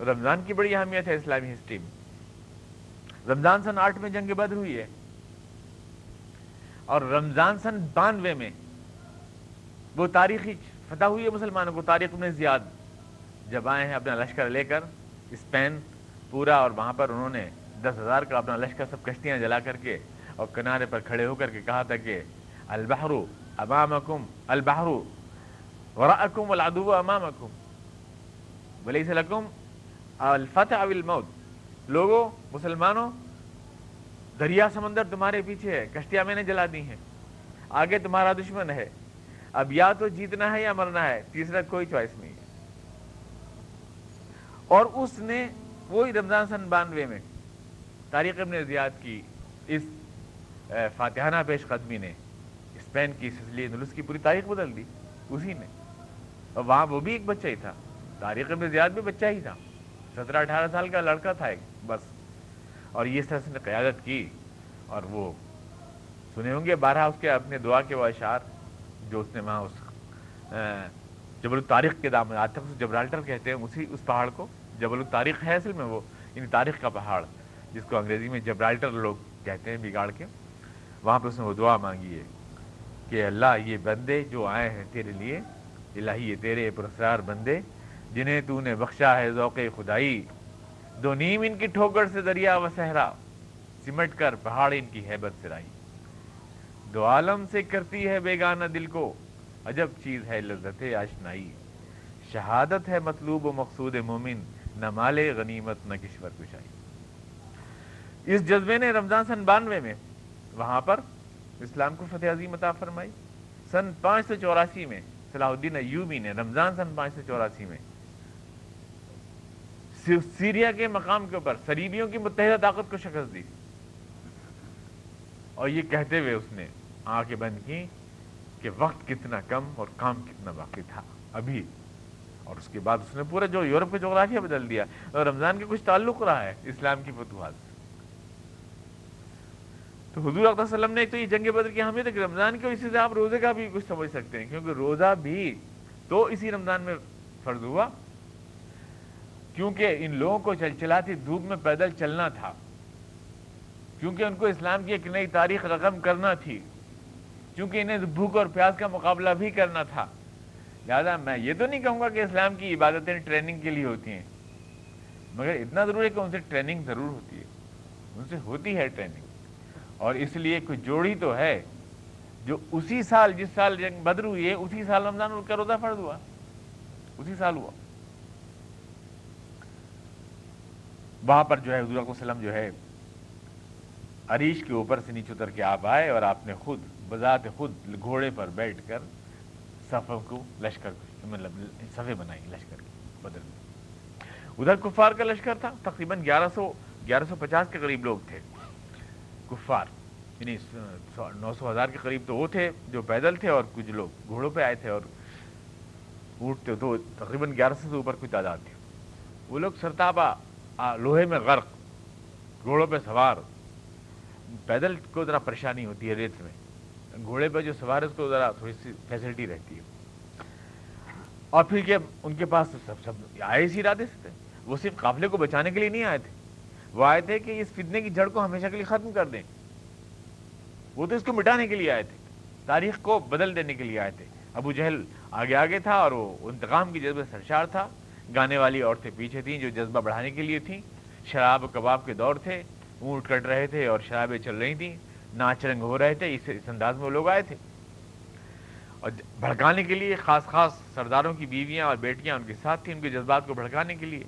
رمضان کی بڑی اہمیت ہے اسلامی ہسٹری میں۔ رمضان سن آٹھ میں جنگ بدر ہوئی ہے۔ اور رمضان سن بانوے میں وہ تاریخی فتح ہوئی ہے مسلمانوں کو، تاریخ میں زیاد۔ جب آئے ہیں اپنا لشکر لے کر اسپین پورا اور وہاں پر انہوں نے دس ہزار کا اپنا لشکر، سب کشتیاں جلا کر کے اور کنارے پر کھڑے ہو کر کے کہا تھا کہ البحر امامکم البحر وراءکم والعدو امامکم ولیس لکم الفتح او الموت لوگوں مسلمانوں دریا سمندر تمہارے پیچھے ہے، کشتیاں میں نے جلا دی ہیں. آگے تمہارا دشمن ہے. اب یا تو جیتنا ہے یا مرنا ہے، تیسرا کوئی چوائس نہیں ہے. اور اس نے وہی رمضان سن بانوے میں، تاریخ ابن زیاد کی اس فاتحانہ پیش قدمی نے اسپین کی سسلی نلس کی پوری تاریخ بدل دی، اسی نے اور وہاں وہ بھی ایک بچہ ہی تھا۔ تاریخ ابن زیاد بھی بچہ ہی تھا۔ سترہ اٹھارہ سال کا لڑکا تھا ایک، بس۔ اور یہ سر نے قیادت کی۔ اور وہ سنے ہوں گے بارہ اس کے اپنے دعا کے وہ اشعار جو اس نے وہاں اس جبل التاریخ کے دام آج تک جبرالٹر کہتے ہیں، اسی، اس پہاڑ کو۔ جبل التاریخ ہے اصل میں وہ یعنی تاریخ کا پہاڑ، جس کو انگریزی میں جبرالٹر لوگ کہتے ہیں، بگاڑ کے۔ وہاں پہ اس نے وہ دعا مانگی ہے۔ کہ اللہ یہ بندے جو آئے ہیں تیرے لیے، الہی یہ تیرے پرسرار بندے، جنہیں تو نے بخشا ہے ذوق خدائی۔ دو نیم ان کی ٹھوکر سے دریا و صحرا، سمٹ کر پہاڑ ان کی حیبت سرائی۔ دو عالم سے کرتی ہے بیگانہ دل کو، عجب چیز ہے لذت آشنائی۔ شہادت ہے مطلوب و مقصود مومن، نہ مال غنیمت نہ کشور کشائی۔ اس جذبے نے رمضان سن بانوے میں، وہاں پر اسلام کو فتح عظیم عطا فرمائی۔ سن پانچ سو چوراسی میں صلاح الدین ایوبی نے، رمضان سن پانچ سو چوراسی میں سیریا کے مقام کے اوپر سریبیوں کی متحدہ طاقت کو شکست دی۔ اور یہ کہتے ہوئے اس نے آنکھیں بند کی کہ وقت کتنا کم اور کام کتنا باقی تھا۔ ابھی۔ اور اس کے بعد اس نے پورا جو یورپ کا جغرافیہ بدل دیا۔ اور رمضان کے کچھ تعلق رہا ہے، اسلام کی فتوحات سے۔ تو حضور علیہ وسلم نے تو یہ جنگ بدر کی اہمیت ہے رمضان کے اسی سے آپ روزے کا بھی کچھ سمجھ سکتے ہیں، کیونکہ روزہ بھی تو اسی رمضان میں فرض ہوا۔ کیونکہ ان لوگوں کو چل چلاتی دھوپ میں پیدل چلنا تھا، کیونکہ ان کو اسلام کی ایک نئی تاریخ رقم کرنا تھی، کیونکہ انہیں بھوک اور پیاس کا مقابلہ بھی کرنا تھا۔ لہٰذا میں یہ تو نہیں کہوں گا کہ اسلام کی عبادتیں ٹریننگ کے لیے ہوتی ہیں، مگر اتنا ضرور ہے کہ ان سے ٹریننگ ضرور ہوتی ہے۔ ان سے ہوتی ہے ٹریننگ۔ اور اس لیے کوئی جوڑی تو ہے جو اسی سال جس سال جنگ بدر ہوئی ہے، اسی سال رمضان کا روزہ فرض ہوا۔ اسی سال ہوا۔ وہاں پر جو ہے، حضور علیہ وسلم جو ہے، عریش کے اوپر سے نیچے اتر کے آپ آئے اور آپ نے خود، بذات خود گھوڑے پر بیٹھ کر صفوں کو لشکر مطلب صفے بنائی، لشکر کی، بدر میں۔ ادھر کفار کا لشکر تھا، تقریباً گیارہ سو گیارہ سو پچاس کے قریب لوگ تھے۔ کفار یعنی نو سو ہزار کے قریب تو وہ تھے جو پیدل تھے اور کچھ لوگ گھوڑوں پہ آئے تھے اور اونٹ تھے تو تقریباً گیارہ سو سے اوپر کوئی تعداد تھی۔ وہ لوگ سرتابہ لوہے میں غرق، گھوڑوں پہ سوار۔ پیدل کو ذرا پریشانی ہوتی ہے ریت میں۔ گھوڑے پہ جو سوار ہے اس کو ذرا تھوڑی سی فیسلٹی رہتی ہے۔ اور پھر کہ ان کے پاس سب سب آئے اسی ارادے سے تھے؟ وہ صرف قافلے کو بچانے کے لیے نہیں آئے تھے؟ وہ آئے تھے کہ اس فتنے کی جڑ کو ہمیشہ کے لیے ختم کر دیں۔ وہ تو اس کو مٹانے کے لیے آئے تھے۔ تاریخ کو بدل دینے کے لیے آئے تھے۔ ابو جہل آگے آگے تھا اور وہ انتقام کی جذبہ سرشار تھا۔ گانے والی عورتیں پیچھے تھیں جو جذبہ بڑھانے کے لیے تھیں۔ شراب و کباب کے دور تھے۔ اونٹ کٹ رہے تھے اور شرابیں چل رہی تھیں۔ ناچ رنگ ہو رہے تھے۔ اس اس انداز میں وہ لوگ آئے تھے۔ اور بھڑکانے کے لیے خاص خاص سرداروں کی بیویاں اور بیٹیاں ان کے ساتھ تھیں۔ ان کے جذبات کو بھڑکانے کے لیے۔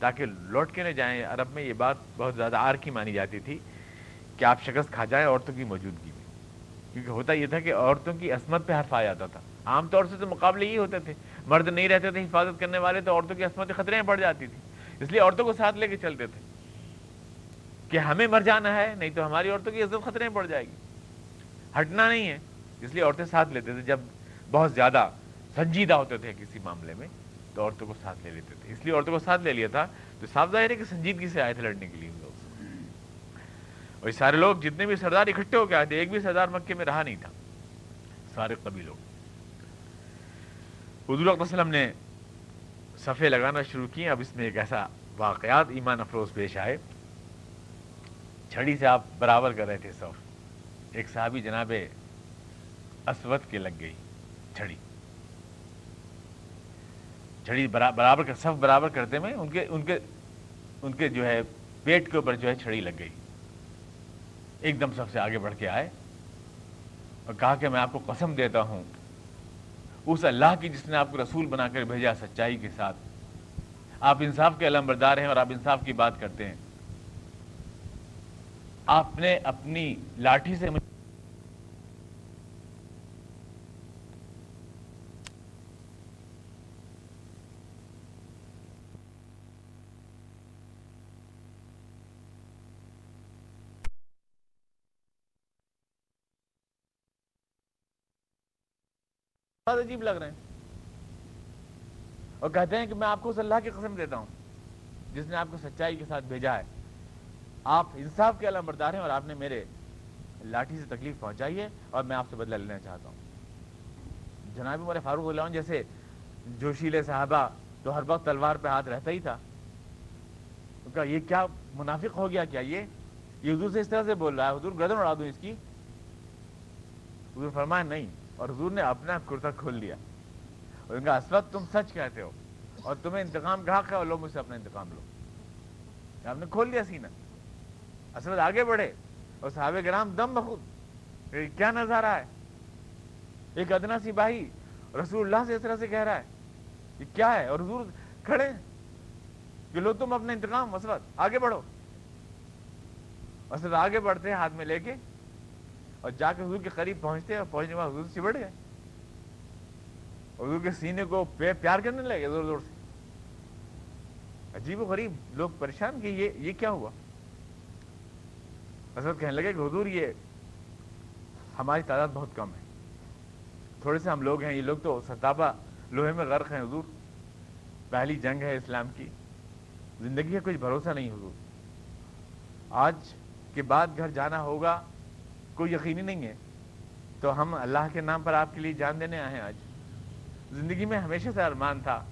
تاکہ لوٹ کے نہ جائیں۔ عرب میں یہ بات بہت زیادہ آر کی مانی جاتی تھی کہ آپ شکست کھا جائیں عورتوں کی موجودگی میں۔ کیونکہ ہوتا یہ تھا کہ عورتوں کی عصمت پہ حرف آ جاتا تھا۔ عام طور سے تو مقابلے یہ ہوتے تھے۔ مرد نہیں رہتے تھے حفاظت کرنے والے تو عورتوں کی عصمت خطرے میں پڑ جاتی تھی۔ اس لیے عورتوں کو ساتھ لے کے چلتے تھے کہ ہمیں مر جانا ہے، نہیں تو ہماری عورتوں کی عزت خطرے میں پڑ جائے گی۔ ہٹنا نہیں ہے۔ اس لیے عورتیں ساتھ لیتے تھے۔ جب بہت زیادہ سنجیدہ ہوتے تھے کسی معاملے میں تو عورتوں کو ساتھ لے لیتے تھے۔ اس لیے عورتوں کو ساتھ لے لیا تھا۔ تو صاف ظاہر ہے کہ سنجیدگی سے آئے تھے لڑنے کے لیے لوگ۔ اور سارے لوگ جتنے بھی سردار اکٹھے ہو کے آئے تھے، ایک بھی سردار مکے میں رہا نہیں تھا۔ سارے قبیلوں حضور وسلم نے صفے لگانا شروع کیے۔ اب اس میں ایک ایسا واقعات ایمان افروز پیش آئے۔ چھڑی سے آپ برابر کر رہے تھے صف ایک صحابی جناب اسود کے لگ گئی، چھڑی۔ چھڑی برابر کر صف برابر کرتے میں ان کے ان کے ان کے جو ہے پیٹ کے اوپر جو ہے چھڑی لگ گئی۔ ایک دم سب سے آگے بڑھ کے آئے اور کہا کہ میں آپ کو قسم دیتا ہوں، اس اللہ کی جس نے آپ کو رسول بنا کر بھیجا سچائی کے ساتھ، آپ انصاف کے علم بردار ہیں اور آپ انصاف کی بات کرتے ہیں۔ آپ نے اپنی لاٹھی سے بہت عجیب لگ رہے ہیں۔ اور کہتے ہیں کہ میں آپ کو اس اللہ کی قسم دیتا ہوں، جس نے آپ کو سچائی کے ساتھ بھیجا ہے۔ آپ انصاف کے علم بردار ہیں اور آپ نے میرے لاٹھی سے تکلیف پہنچائی ہے اور میں آپ سے بدلہ لینا چاہتا ہوں۔ جناب عمر فاروق اللہ جیسے جوشیلے صحابہ تو ہر وقت تلوار پہ ہاتھ رہتا ہی تھا۔ کہا یہ کیا منافق ہو گیا کیا یہ؟ یہ حضور سے اس طرح سے بول رہا ہے، حضور گردن اڑا دوں اس کی؟ حضور فرمایا نہیں۔ اور حضور نے اپنا کرتا کھول لیا۔ اور ان کا اسود تم سچ کہتے ہو اور تمہیں انتقام کہا کہ لو مجھ سے اپنا انتقام لو۔ آپ نے کھول لیا سینہ۔ اسود آگے بڑھے۔ اور صحابہ گرام دم بخود۔ کیا نظارہ ہے؟ ایک ادنا سپاہی رسول اللہ سے اس طرح سے کہہ رہا ہے یہ کیا ہے؟ اور حضور کھڑے ہیں۔ کہ لو تم اپنا انتقام اسود آگے بڑھو۔ اسود آگے بڑھتے ہاتھ میں لے کے اور جا کے حضور کے قریب پہنچتے اور پہنچنے کے بعد حضور سے بڑھ گئے حضور کے سینے کو پیار کرنے لگے زور زور سے۔ عجیب و غریب لوگ پریشان کہ یہ یہ کیا ہوا؟ حضرت کہنے لگے کہ حضور، یہ ہماری تعداد بہت کم ہے۔ تھوڑے سے ہم لوگ ہیں، یہ لوگ تو ستابہ لوہے میں غرق ہیں حضور۔ پہلی جنگ ہے اسلام کی۔ زندگی کا کچھ بھروسہ نہیں حضور۔ آج کے بعد گھر جانا ہوگا۔ کوئی یقینی نہیں ہے۔ تو ہم اللہ کے نام پر آپ کے لیے جان دینے آئے ہیں آج۔ زندگی میں ہمیشہ سے ارمان تھا،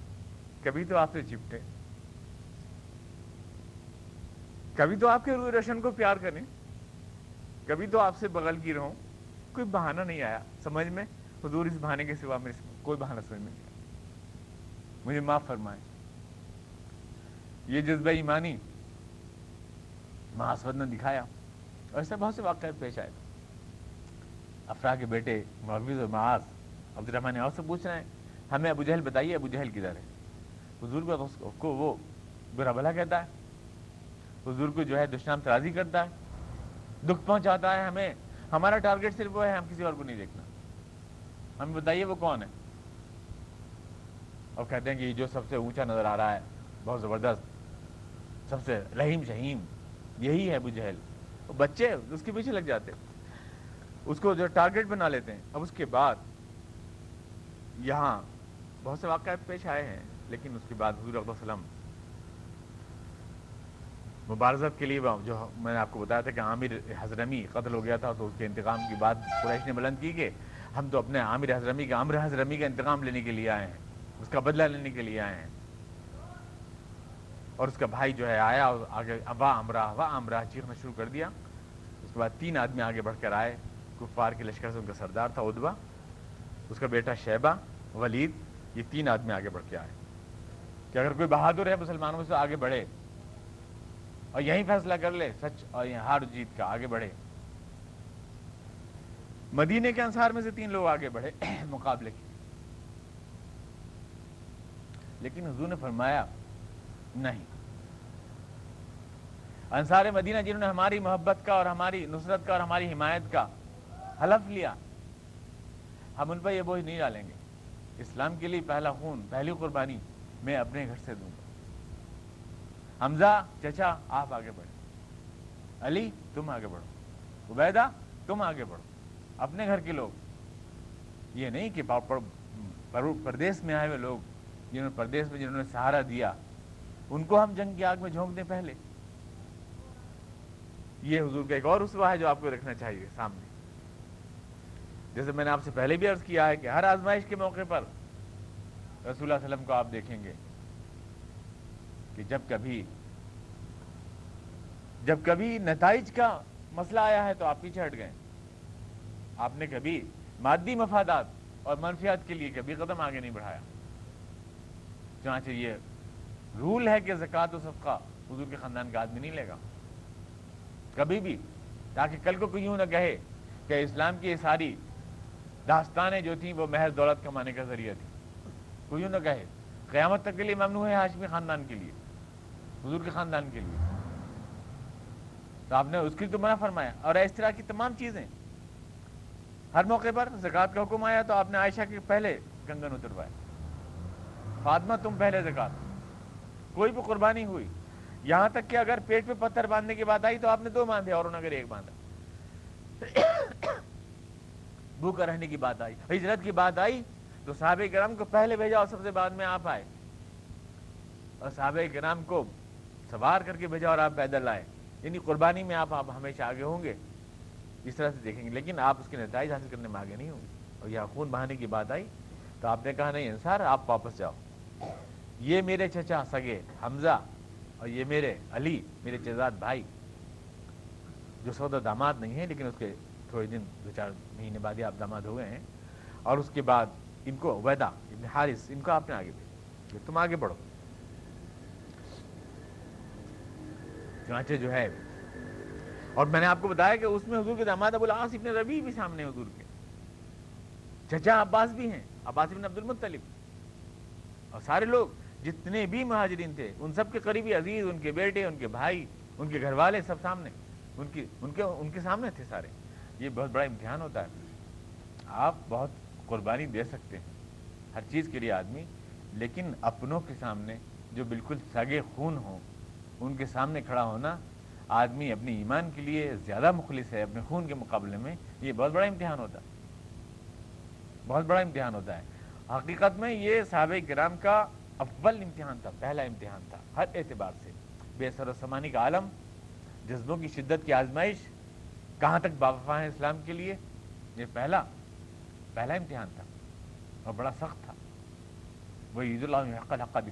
کبھی تو آپ سے چپٹے۔ کبھی تو آپ کے روح روشن کو پیار کریں۔ کبھی تو آپ سے بغل کی رہوں۔ کوئی بہانہ نہیں آیا۔ سمجھ میں؟ حضور اس بہانے کے سوا میں کوئی بہانہ سمجھ میں نہیں آیا۔ مجھے معاف فرمائیں۔ یہ جذبہ ایمانی محاسبت نے دکھایا اور ایسے بہت سے واقعات پیش آئے۔ افرا کے بیٹے محفوظ اور معاذ عبد الرحمٰن اور سے پوچھ رہے ہیں ہمیں ابو جہل بتائیے، ابو جہل کدھر ہے؟ حضور کو وہ برا بھلا کہتا ہے، حضور کو جو ہے دشنام ترازی کرتا ہے، دکھ پہنچاتا ہے ہمیں، ہمارا ٹارگیٹ صرف وہ ہے، ہم کسی اور کو نہیں دیکھنا۔ ہمیں بتائیے وہ کون ہے؟ اور کہتے ہیں کہ جو سب سے اونچا نظر آ رہا ہے، بہت زبردست، سب سے رحیم شہیم، یہی ہے ابو جہل۔ بچے، اس کے پیچھے لگ جاتے۔ اس کو جو ٹارگیٹ بنا لیتے ہیں۔ اب اس کے بعد یہاں بہت سے واقعات پیش آئے ہیں، لیکن اس کے بعد حضور وسلم مبارزت کے لیے جو میں نے آپ کو بتایا تھا کہ عامر حضرمی قتل ہو گیا تھا تو اس کے انتقام کی بات قریش نے بلند کی کہ ہم تو اپنے عامر حضرمی کا عامر حضرمی کا انتقام لینے کے لیے آئے ہیں، اس کا بدلہ لینے کے لیے آئے ہیں۔ اور اس کا بھائی جو ہے آیا اور آگے وا امراہ وا امراہ چیخنا شروع کر دیا۔ اس کے بعد تین آدمی آگے بڑھ کر آئے۔ کفار کے لشکر سے ان کا سردار تھا ادبا اس کا بیٹا شیبہ، ولید، یہ تین آدمی آگے بڑھ کے آئے۔ کہ اگر کوئی بہادر ہے مسلمانوں سے، آگے بڑھے۔ اور یہی فیصلہ کر لے، سچ اور یہ ہار جیت کا، آگے بڑھے۔ مدینے کے انصار میں سے تین لوگ آگے بڑھے مقابلے کے۔ لیکن حضور نے فرمایا، نہیں۔ انصار مدینہ جنہوں نے ہماری محبت کا اور ہماری نصرت کا اور ہماری حمایت کا حلف لیا، ہم ان پر یہ بوجھ نہیں ڈالیں گے۔ اسلام کے لیے پہلا خون، پہلی قربانی میں اپنے گھر سے دوں گا۔ حمزہ چچا، آپ آگے بڑھے علی، تم آگے بڑھو۔ عبیدہ، تم آگے بڑھو۔ اپنے گھر کے لوگ۔ یہ نہیں کہ پردیس میں آئے ہوئے لوگ جنہوں نے پردیس میں جنہوں نے سہارا دیا، ان کو ہم جنگ کی آگ میں جھونک دیں پہلے۔ یہ حضور کا ایک اور رسوا ہے جو آپ کو رکھنا چاہیے سامنے۔ جیسے میں نے آپ سے پہلے بھی عرض کیا ہے کہ ہر آزمائش کے موقع پر رسول اللہ علیہ وسلم کو آپ دیکھیں گے کہ جب کبھی جب کبھی نتائج کا مسئلہ آیا ہے تو آپ پیچھے ہٹ گئے آپ نے کبھی مادی مفادات اور منفیات کے لیے کبھی قدم آگے نہیں بڑھایا چنانچہ یہ رول ہے کہ زکوٰۃ و صفقہ حضور کے خاندان کا آدمی نہیں لے گا کبھی بھی تاکہ کل کو کوئی یوں نہ کہے کہ اسلام کی یہ ساری داستانیں جو تھیں وہ محض دولت کمانے کا ذریعہ تھی کوئی یوں نہ کہے، قیامت تک کے لیے ممنوع ہے ہاشمی خاندان کے لیے، حضور کے خاندان کے لیے۔ تو آپ نے اس کی تو منع فرمایا۔ اور اس طرح کی تمام چیزیں۔ ہر موقع پر زکوٰۃ کا حکم آیا تو آپ نے عائشہ کے پہلے کنگن اتروائے فاطمہ، تم پہلے زکات کوئی بھی قربانی ہوئی۔ یہاں تک کہ اگر پیٹ پہ پتھر باندھنے کی بات آئی تو آپ نے دو باندھے اور اگر ایک باندھا۔ بھوکا رہنے کی بات آئی، ہجرت کی بات آئی، تو صحابہ کرام کو پہلے بھیجا اور سب سے بعد میں آپ آئے۔ اور صحابہ کرام کو سوار کر کے بھیجا اور آپ پیدل آئے۔ یعنی قربانی میں آپ آپ ہمیشہ آگے ہوں گے۔ اس طرح سے دیکھیں گے، لیکن آپ اس کے نتائج حاصل کرنے میں آگے نہیں ہوں گے۔ اور یہاں خون بہانے کی بات آئی، تو آپ نے کہا، نہیں انسار آپ واپس جاؤ۔ یہ میرے چچا سگے حمزہ اور یہ میرے علی، میرے چزاد بھائی، جو سودا داماد نہیں ہیں، لیکن اس کے تھوڑے دن دو چار مہینے بعد ہی آپ داماد ہوئے ہیں۔ اور اس کے بعد ان کو عبیدہ ابن حارث، ان کو آپ نے آگے بھیجا۔ تم آگے بڑھو۔ چنانچہ جو ہے، اور میں نے آپ کو بتایا کہ اس میں حضور کے داماد ابو العاص ابن ربی بھی سامنے حضور کے۔ چچا عباس بھی ہیں، عباس ابن عبد المطلب۔ اور سارے لوگ جتنے بھی مہاجرین تھے، ان سب کے قریبی عزیز، ان کے بیٹے، ان کے بھائی، ان کے گھر والے سب سامنے، ان کی، ان کے ان کے سامنے تھے سارے۔ یہ بہت بڑا امتحان ہوتا ہے۔ آپ بہت قربانی دے سکتے ہیں ہر چیز کے لیے آدمی، لیکن اپنوں کے سامنے جو بالکل سگے خون ہوں، ان کے سامنے کھڑا ہونا، آدمی اپنی ایمان کے لیے زیادہ مخلص ہے، اپنے خون کے مقابلے میں، یہ بہت بڑا امتحان ہوتا ہے۔ بہت بڑا امتحان ہوتا ہے۔ حقیقت میں یہ صحابہ کرام کا اول امتحان تھا، پہلا امتحان تھا، ہر اعتبار سے۔ بے سر و سمانی کا عالم، جذبوں کی شدت کی آزمائش کہاں تک باغفا ہے اسلام کے لیے؟ یہ پہلا پہلا امتحان تھا اور بڑا سخت تھا۔ وہ عید اللہ حق الحقہ بھی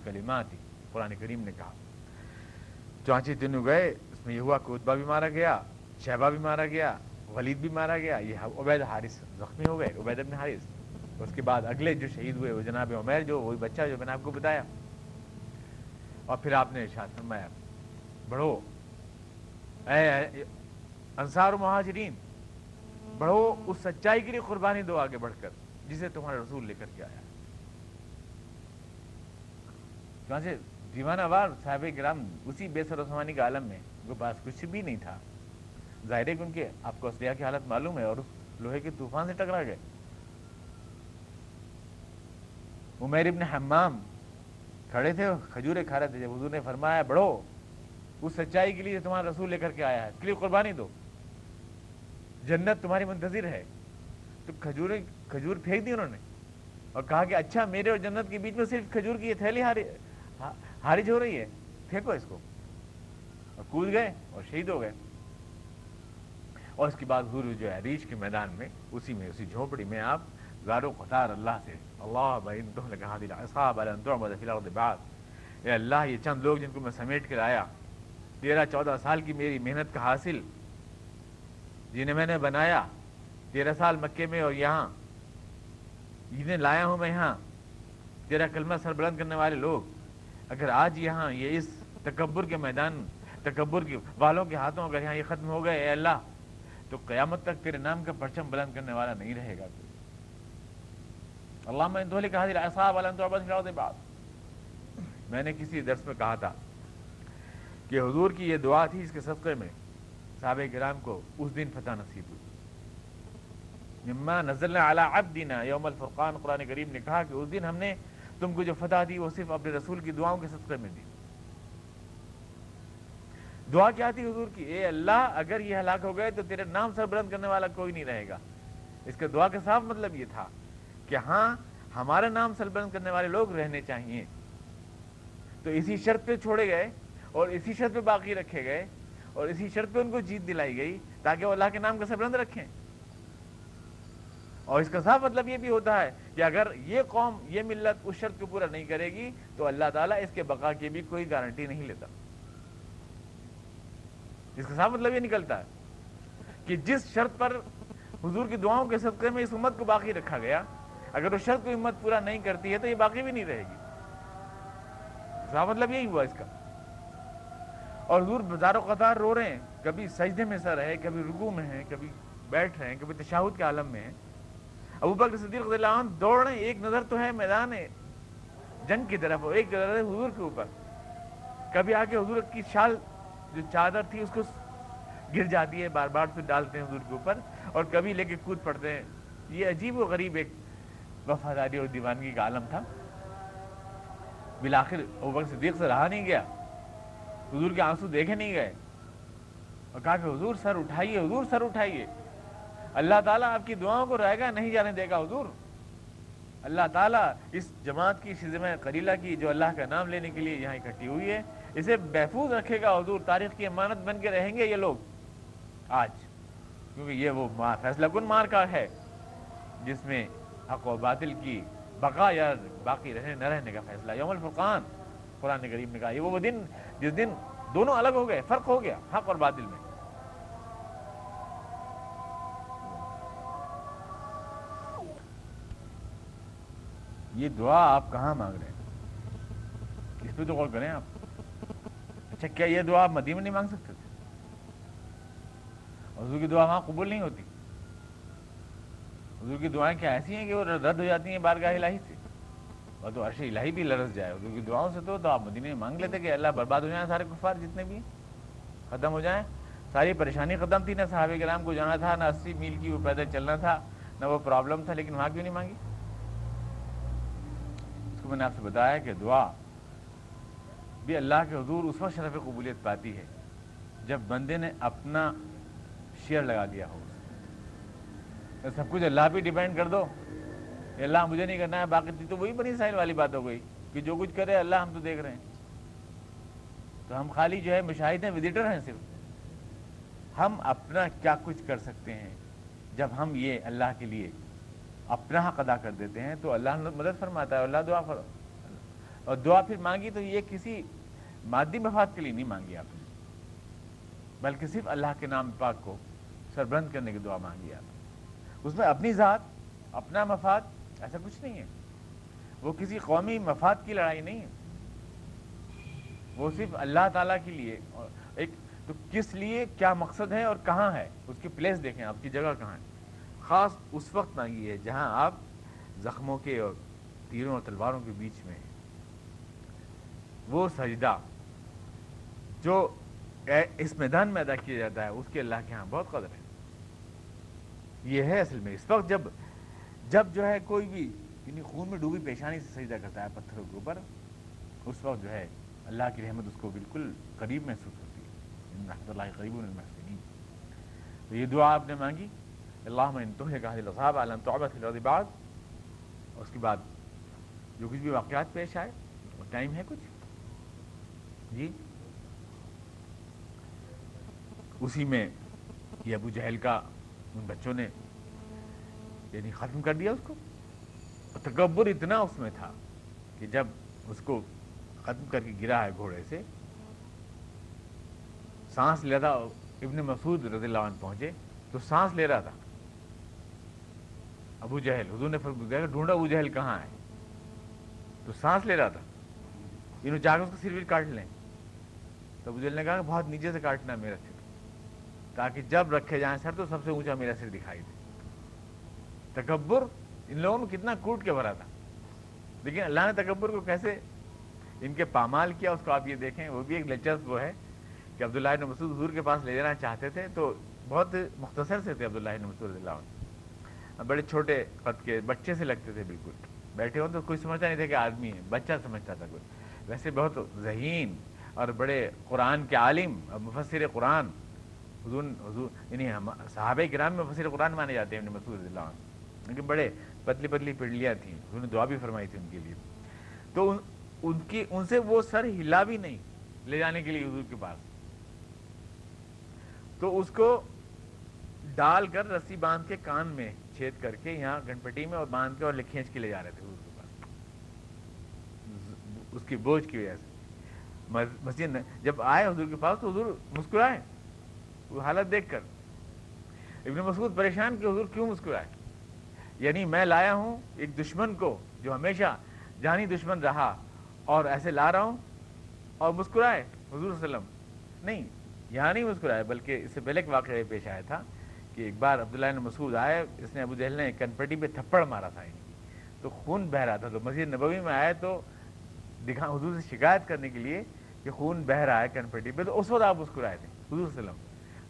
تھی قرآن کریم نے کہا۔ چانچے دنوں گئے، اس میں یہ ہوا کہ اتبا بھی مارا گیا، شہبہ بھی مارا گیا، ولید بھی مارا گیا، یہ عبید حارث زخمی ہو گئے، عبید ابن حارث۔ اس کے بعد اگلے جو شہید ہوئے، وہ جناب عمیر جو، وہی بچہ جو میں نے آپ کو بتایا۔ اور پھر آپ نے ارشاد فرمایا، بڑھو۔ اے انصار و مہاجرین، بڑھو اس سچائی کے لیے قربانی دو آگے بڑھ کر، جسے تمہارا رسول لے کر کے آیا۔ سے دیوانہ وار صاحب گرام اسی بے سر عثمانی کے عالم میں، ان کے پاس کچھ بھی نہیں تھا۔ ظاہر ہے کہ ان کے آپ کو اسلحہ کی حالت معلوم ہے اور لوہے کے طوفان سے ٹکرا گئے۔ عمیر ابن حمام کھڑے تھے، کھجورے کھا رہے تھے۔ جب حضور نے فرمایا، بڑھو، اس سچائی کے لیے تمہارا رسول لے کر کے آیا ہے، اس کے لیے قربانی دو۔ جنت تمہاری منتظر ہے۔ تو کھجوریں کھجور پھینک دی انہوں نے اور کہا کہ اچھا میرے اور جنت کے بیچ میں صرف کھجور کی یہ تھیلی ہاری ہارج ہو رہی ہے۔ پھینکو اس کو۔ اور کود گئے اور شہید ہو گئے۔ اور اس کے بعد حضور جو ہے، ریچھ کے میدان میں، اسی میں، اسی جھونپڑی میں آپ زارو قطار اللہ سے، اللہ بھائی بعد. اے اللہ، یہ چند لوگ جن کو میں سمیٹ کر آیا، تیرہ، چودہ سال کی میری محنت کا حاصل جنہیں میں نے بنایا، تیرہ سال مکے میں اور یہاں۔ جنہیں لایا ہوں میں یہاں۔ تیرا کلمہ سربلند کرنے والے لوگ۔ اگر آج یہاں یہ اس تکبر کے میدان، تکبر کے والوں کے ہاتھوں اگر یہاں یہ ختم ہو گئے، اے اللہ، تو قیامت تک تیرے نام کا پرچم بلند کرنے والا نہیں رہے گا۔ علامہ اندولی کہا دل میں نے کسی درس میں کہا تھا کہ حضور کی یہ دعا تھی اس کے صدقے میں۔ صحابہ کرام کو اس دن فتح نصیب ہوئی۔ مما نزلنا علی عبدنا یوم الفرقان، قرآن کریم نے کہا کہ اس دن ہم نے تم کو جو فتح دی وہ صرف اپنے رسول کی دعاؤں کے صدقے میں دی۔ دعا کیا تھی حضور کی؟ اے اللہ، اگر یہ ہلاک ہو گئے تو تیرے نام سر بلند کرنے والا کوئی نہیں رہے گا۔ اس کا دعا کا صاف مطلب یہ تھا کہ ہاں ہمارے نام سر بلند کرنے والے لوگ رہنے چاہیے۔ تو اسی شرط پہ چھوڑے گئے اور اسی شرط پہ باقی رکھے گئے۔ اور اسی شرط پہ ان کو جیت دلائی گئی تاکہ وہ اللہ کے نام کا سبرند رکھیں۔ اور اس کا صاف مطلب یہ بھی ہوتا ہے کہ اگر یہ قوم، یہ ملت اس شرط کو پورا نہیں کرے گی تو اللہ تعالیٰ اس کے بقا کی بھی کوئی گارنٹی نہیں لیتا۔ اس کا صاف مطلب یہ نکلتا ہے کہ جس شرط پر حضور کی دعاؤں کے صدقے میں اس امت کو باقی رکھا گیا، اگر اس شرط کو امت پورا نہیں کرتی ہے تو یہ باقی بھی نہیں رہے گی۔ صاف مطلب یہی ہوا اس کا۔ اور حضور بزار و قطار رو رہے ہیں۔ کبھی سجدے میں سر ہے، کبھی رگو میں ہیں کبھی بیٹھ رہے ہیں، کبھی تشاہد کے عالم میں ہیں۔ ابو بکر صدیق رضی اللہ عنہ دوڑ رہے ہیں، ایک نظر تو ہے میدان جنگ کی طرف ایک نظر ہے حضور کے اوپر۔ کبھی آ کے حضور کی شال جو چادر تھی، اس کو گر جاتی ہے، بار بار پھر ڈالتے ہیں حضور کے اوپر۔ اور کبھی لے کے کود پڑتے ہیں۔ یہ عجیب و غریب ایک وفاداری اور دیوانگی کا عالم تھا۔ بالآخر ابو بکر صدیق سے رہا نہیں گیا۔ حضور کے آنسو دیکھے نہیں گئے۔ اور کہا کہ حضور سر اٹھائیے، حضور سر اٹھائیے۔ اللہ تعالیٰ آپ کی دعاؤں کو رائے گا نہیں جانے دے گا، حضور۔ اللہ تعالیٰ اس جماعت کی شزم قریلہ کی جو اللہ کا نام لینے کے لیے یہاں اکٹھی ہوئی ہے، اسے محفوظ رکھے گا۔ حضور تاریخ کی امانت بن کے رہیں گے یہ لوگ۔ آج، کیونکہ یہ وہ فیصلہ کن مار کا ہے، جس میں حق و باطل کی بقا یا باقی رہنے، نہ رہنے کا فیصلہ۔ یوم الفرقان قرآن کریم نے کہا یہ وہ دن جس دن دونوں الگ ہو گئے، فرق ہو گیا، حق اور بادل میں۔ یہ دعا آپ کہاں مانگ رہے ہیں؟ اس پہ تو غور کریں آپ۔ اچھا کیا یہ دعا آپ مدینہ نہیں مانگ سکتے؟ تھے حضور کی دعا وہاں قبول نہیں ہوتی۔ حضور کی دعائیں کیا ایسی ہیں کہ وہ رد ہو جاتی ہیں بارگاہ الہی سے؟ اور تو عرش الہی بھی لرز جائے کیونکہ دعاؤں سے تو, تو آپ مدینہ میں مانگ لیتے کہ اللہ برباد ہو جائیں سارے کفار جتنے بھی ختم ہو جائیں۔ ساری پریشانی ختم تھی نہ صحابہ کرام کو جانا تھا نہ اسی میل کی وہ پیدل چلنا تھا نہ وہ پرابلم تھا لیکن وہاں کیوں نہیں مانگی؟ اس کو میں نے آپ سے بتایا کہ دعا بھی اللہ کے حضور اس وقت شرف قبولیت پاتی ہے جب بندے نے اپنا شیئر لگا دیا ہو۔ سب کچھ اللہ پہ ڈیپینڈ کر دو۔ اللہ مجھے نہیں کرنا ہے، باقی تو وہی بنی اسرائیل والی بات ہو گئی کہ جو کچھ کرے اللہ ہم تو دیکھ رہے ہیں۔ تو ہم خالی جو ہے مشاہد ہیں وزٹر ہیں صرف۔ ہم اپنا کیا کچھ کر سکتے ہیں؟ جب ہم یہ اللہ کے لیے اپنا حق ادا کر دیتے ہیں تو اللہ مدد فرماتا ہے، اللہ دعا فرو اور دعا پھر مانگی تو یہ کسی مادی مفاد کے لیے نہیں مانگی آپ نے، بلکہ صرف اللہ کے نام پاک کو سربرند کرنے کی دعا مانگی آپ نے۔ اس میں اپنی ذات، اپنا مفاد ایسا کچھ نہیں ہے۔ وہ کسی قومی مفاد کی لڑائی نہیں ہے۔ وہ صرف اللہ تعالیٰ کے لیے۔ ایک تو کس لیے، کیا مقصد ہے اور کہاں ہے؟ اس کی پلیس دیکھیں آپ کی جگہ کہاں ہے۔ خاص اس وقت نہ یہ ہے جہاں آپ زخموں کے اور تیروں اور تلواروں کے بیچ میں ہیں۔ وہ سجدہ جو اس میدان میں ادا کیا جاتا ہے، اس کے اللہ کے ہاں بہت قدر ہے۔ یہ ہے اصل میں۔ اس وقت جب جب جو ہے کوئی بھی یعنی خون میں ڈوبی پیشانی سے سجدہ کرتا ہے پتھروں کے اوپر، اس وقت جو ہے اللہ کی رحمت اس کو بالکل قریب محسوس ہوتی ہے۔ رحمۃ اللہ قریب المحسن تو یہ دعا آپ نے مانگی۔ اللہ انتہب عالم توبۃ الرباد اس کے بعد جو کچھ بھی واقعات پیش آئے وہ ٹائم ہے کچھ؟ جی؟ اسی میں یہ ابو جہل کا ان بچوں نے یعنی ختم کر دیا اس کو۔ تکبر اتنا اس میں تھا کہ جب اس کو ختم کر کے گرا ہے گھوڑے سے، سانس لے رہا ابن مسعود رضی اللہ عنہ پہنچے تو سانس لے رہا تھا۔ ابو جہل، حضور نے فرمایا ڈھونڈا ابو جہل کہاں ہے؟ تو سانس لے رہا تھا۔ انہوں جا کے اس کو سر بھی کاٹ لیں۔ تو ابو جہل نے کہا کہ بہت نیچے سے کاٹنا ہے میرا سر۔ تاکہ جب رکھے جائیں سر تو سب سے اونچا میرا سر دکھائی دے۔ تکبر ان لوگوں نے کتنا کوٹ کے بھرا تھا۔ لیکن اللہ نے تکبر کو کیسے ان کے پامال کیا اس کو آپ یہ دیکھیں، وہ بھی ایک دلچسپ وہ ہے کہ عبداللہ ابن مسعود حضور کے پاس لے جانا چاہتے تھے تو بہت مختصر سے تھے عبداللہ ابن مسعود اللہ عنہ۔ بڑے چھوٹے قد کے بچے سے لگتے تھے بالکل۔ بیٹھے ہوں تو کوئی سمجھتا نہیں تھا کہ آدمی ہے، بچہ سمجھتا تھا کوئی۔ ویسے بہت ذہین اور بڑے قرآن کے عالم اور مفسر قرآن۔ حضور حضور یعنی صحابہ کرام میں مفسر قرآن مانے جاتے ہیں ابن مسعود اللہ عنہ۔ لیکن بڑے پتلی پتلی پنڈلیاں تھیں حضور نے دعا بھی فرمائی تھی ان کے لیے۔ تو ان ان کی، ان سے وہ سر ہلا بھی نہیں لے جانے کے لیے حضور کے پاس۔ تو اس کو ڈال کر رسی باندھ کے کان میں چھید کر کے یہاں گنپٹی میں اور باندھ کے اور کھینچ کے لے جا رہے تھے حضور کے پاس۔ اس کی بوجھ کی وجہ سے۔ مسجد جب آئے حضور کے پاس تو حضور مسکرائے۔ وہ حالت دیکھ کر۔ ابن مسعود پریشان کہ حضور کیوں مسکرائے؟ یعنی میں لایا ہوں ایک دشمن کو جو ہمیشہ جانی دشمن رہا اور ایسے لا رہا ہوں اور مسکرائے حضور وسلم۔ نہیں، یہاں نہیں مسکرائے، بلکہ اس سے پہلے ایک واقعہ پیش آیا تھا کہ ایک بار عبداللہ نے مسعود آئے، اس نے ابو جہل نے کنپٹی پہ تھپڑ مارا تھا یعنی۔ تو خون بہ رہا تھا۔ تو مسجد نبوی میں آئے تو دکھا، حضور سے شکایت کرنے کے لیے کہ خون بہ رہا ہے کنپٹی پہ، تو اس وقت آپ مسکرائے تھے، حضور وسلم۔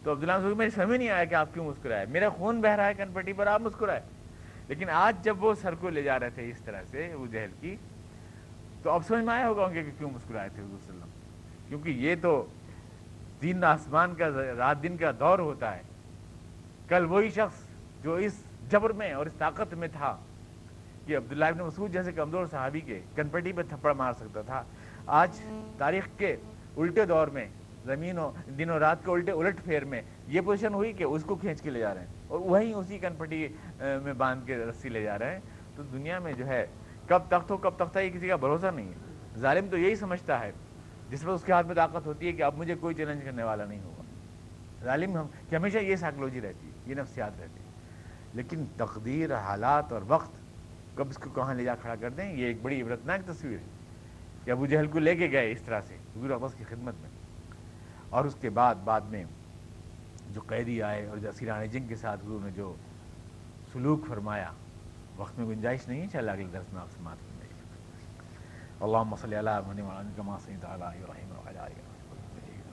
تو عبداللہ مسعود میں سمجھ نہیں آیا کہ آپ کیوں مسکرائے۔ میرا خون بہ رہا ہے کنپٹی پر، آپ مسکرائے۔ لیکن آج جب وہ سر کو لے جا رہے تھے اس طرح سے ابو جہل کی، تو اب سمجھ میں آیا ہوگا کہ کیوں مسکرائے تھے حضور وسلم؟ کیونکہ یہ تو دین آسمان کا، رات دن کا دور ہوتا ہے۔ کل وہی شخص جو اس جبر میں اور اس طاقت میں تھا کہ عبداللہ ابن مسعود جیسے کمزور صحابی کے کنپٹی پہ تھپڑ مار سکتا تھا۔ آج تاریخ کے الٹے دور میں، زمین و، دن و رات کے الٹے، الٹ پھیر میں یہ پوزیشن ہوئی کہ اس کو کھینچ کے لے جا رہے ہیں۔ اور وہیں اسی کنپٹی میں باندھ کے رسی لے جا رہے ہیں۔ تو دنیا میں جو ہے، کب تخت ہو، کب تختہ یہ کسی کا بھروسہ نہیں ہے۔ ظالم تو یہی سمجھتا ہے، جس میں اس کے ہاتھ میں طاقت ہوتی ہے کہ اب مجھے کوئی چیلنج کرنے والا نہیں ہوگا۔ ظالم ہم، کہ ہمیشہ یہ سائیکلوجی رہتی ہے، یہ نفسیات رہتی ہے۔ لیکن تقدیر، حالات اور وقت، کب اس کو کہاں لے جا کھڑا کر دیں، یہ ایک بڑی عبرتناک تصویر ہے کہ ابو جہل کو لے کے گئے اس طرح سے، حضور اقبص کی خدمت میں۔ اور اس کے بعد بعد میں جو قیدی آئے اور جو اسیران جنگ کے ساتھ حضور نے جو سلوک فرمایا، وقت میں گنجائش نہیں ہے چل اگلے درس میں آپ سے مات اللهم صل على محمد وعلى ال كما صليت سید علیہ وعلى ال ابراهيم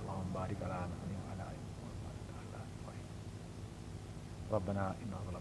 اللهم بارك على محمد وعلى ال محمد ربنا اننا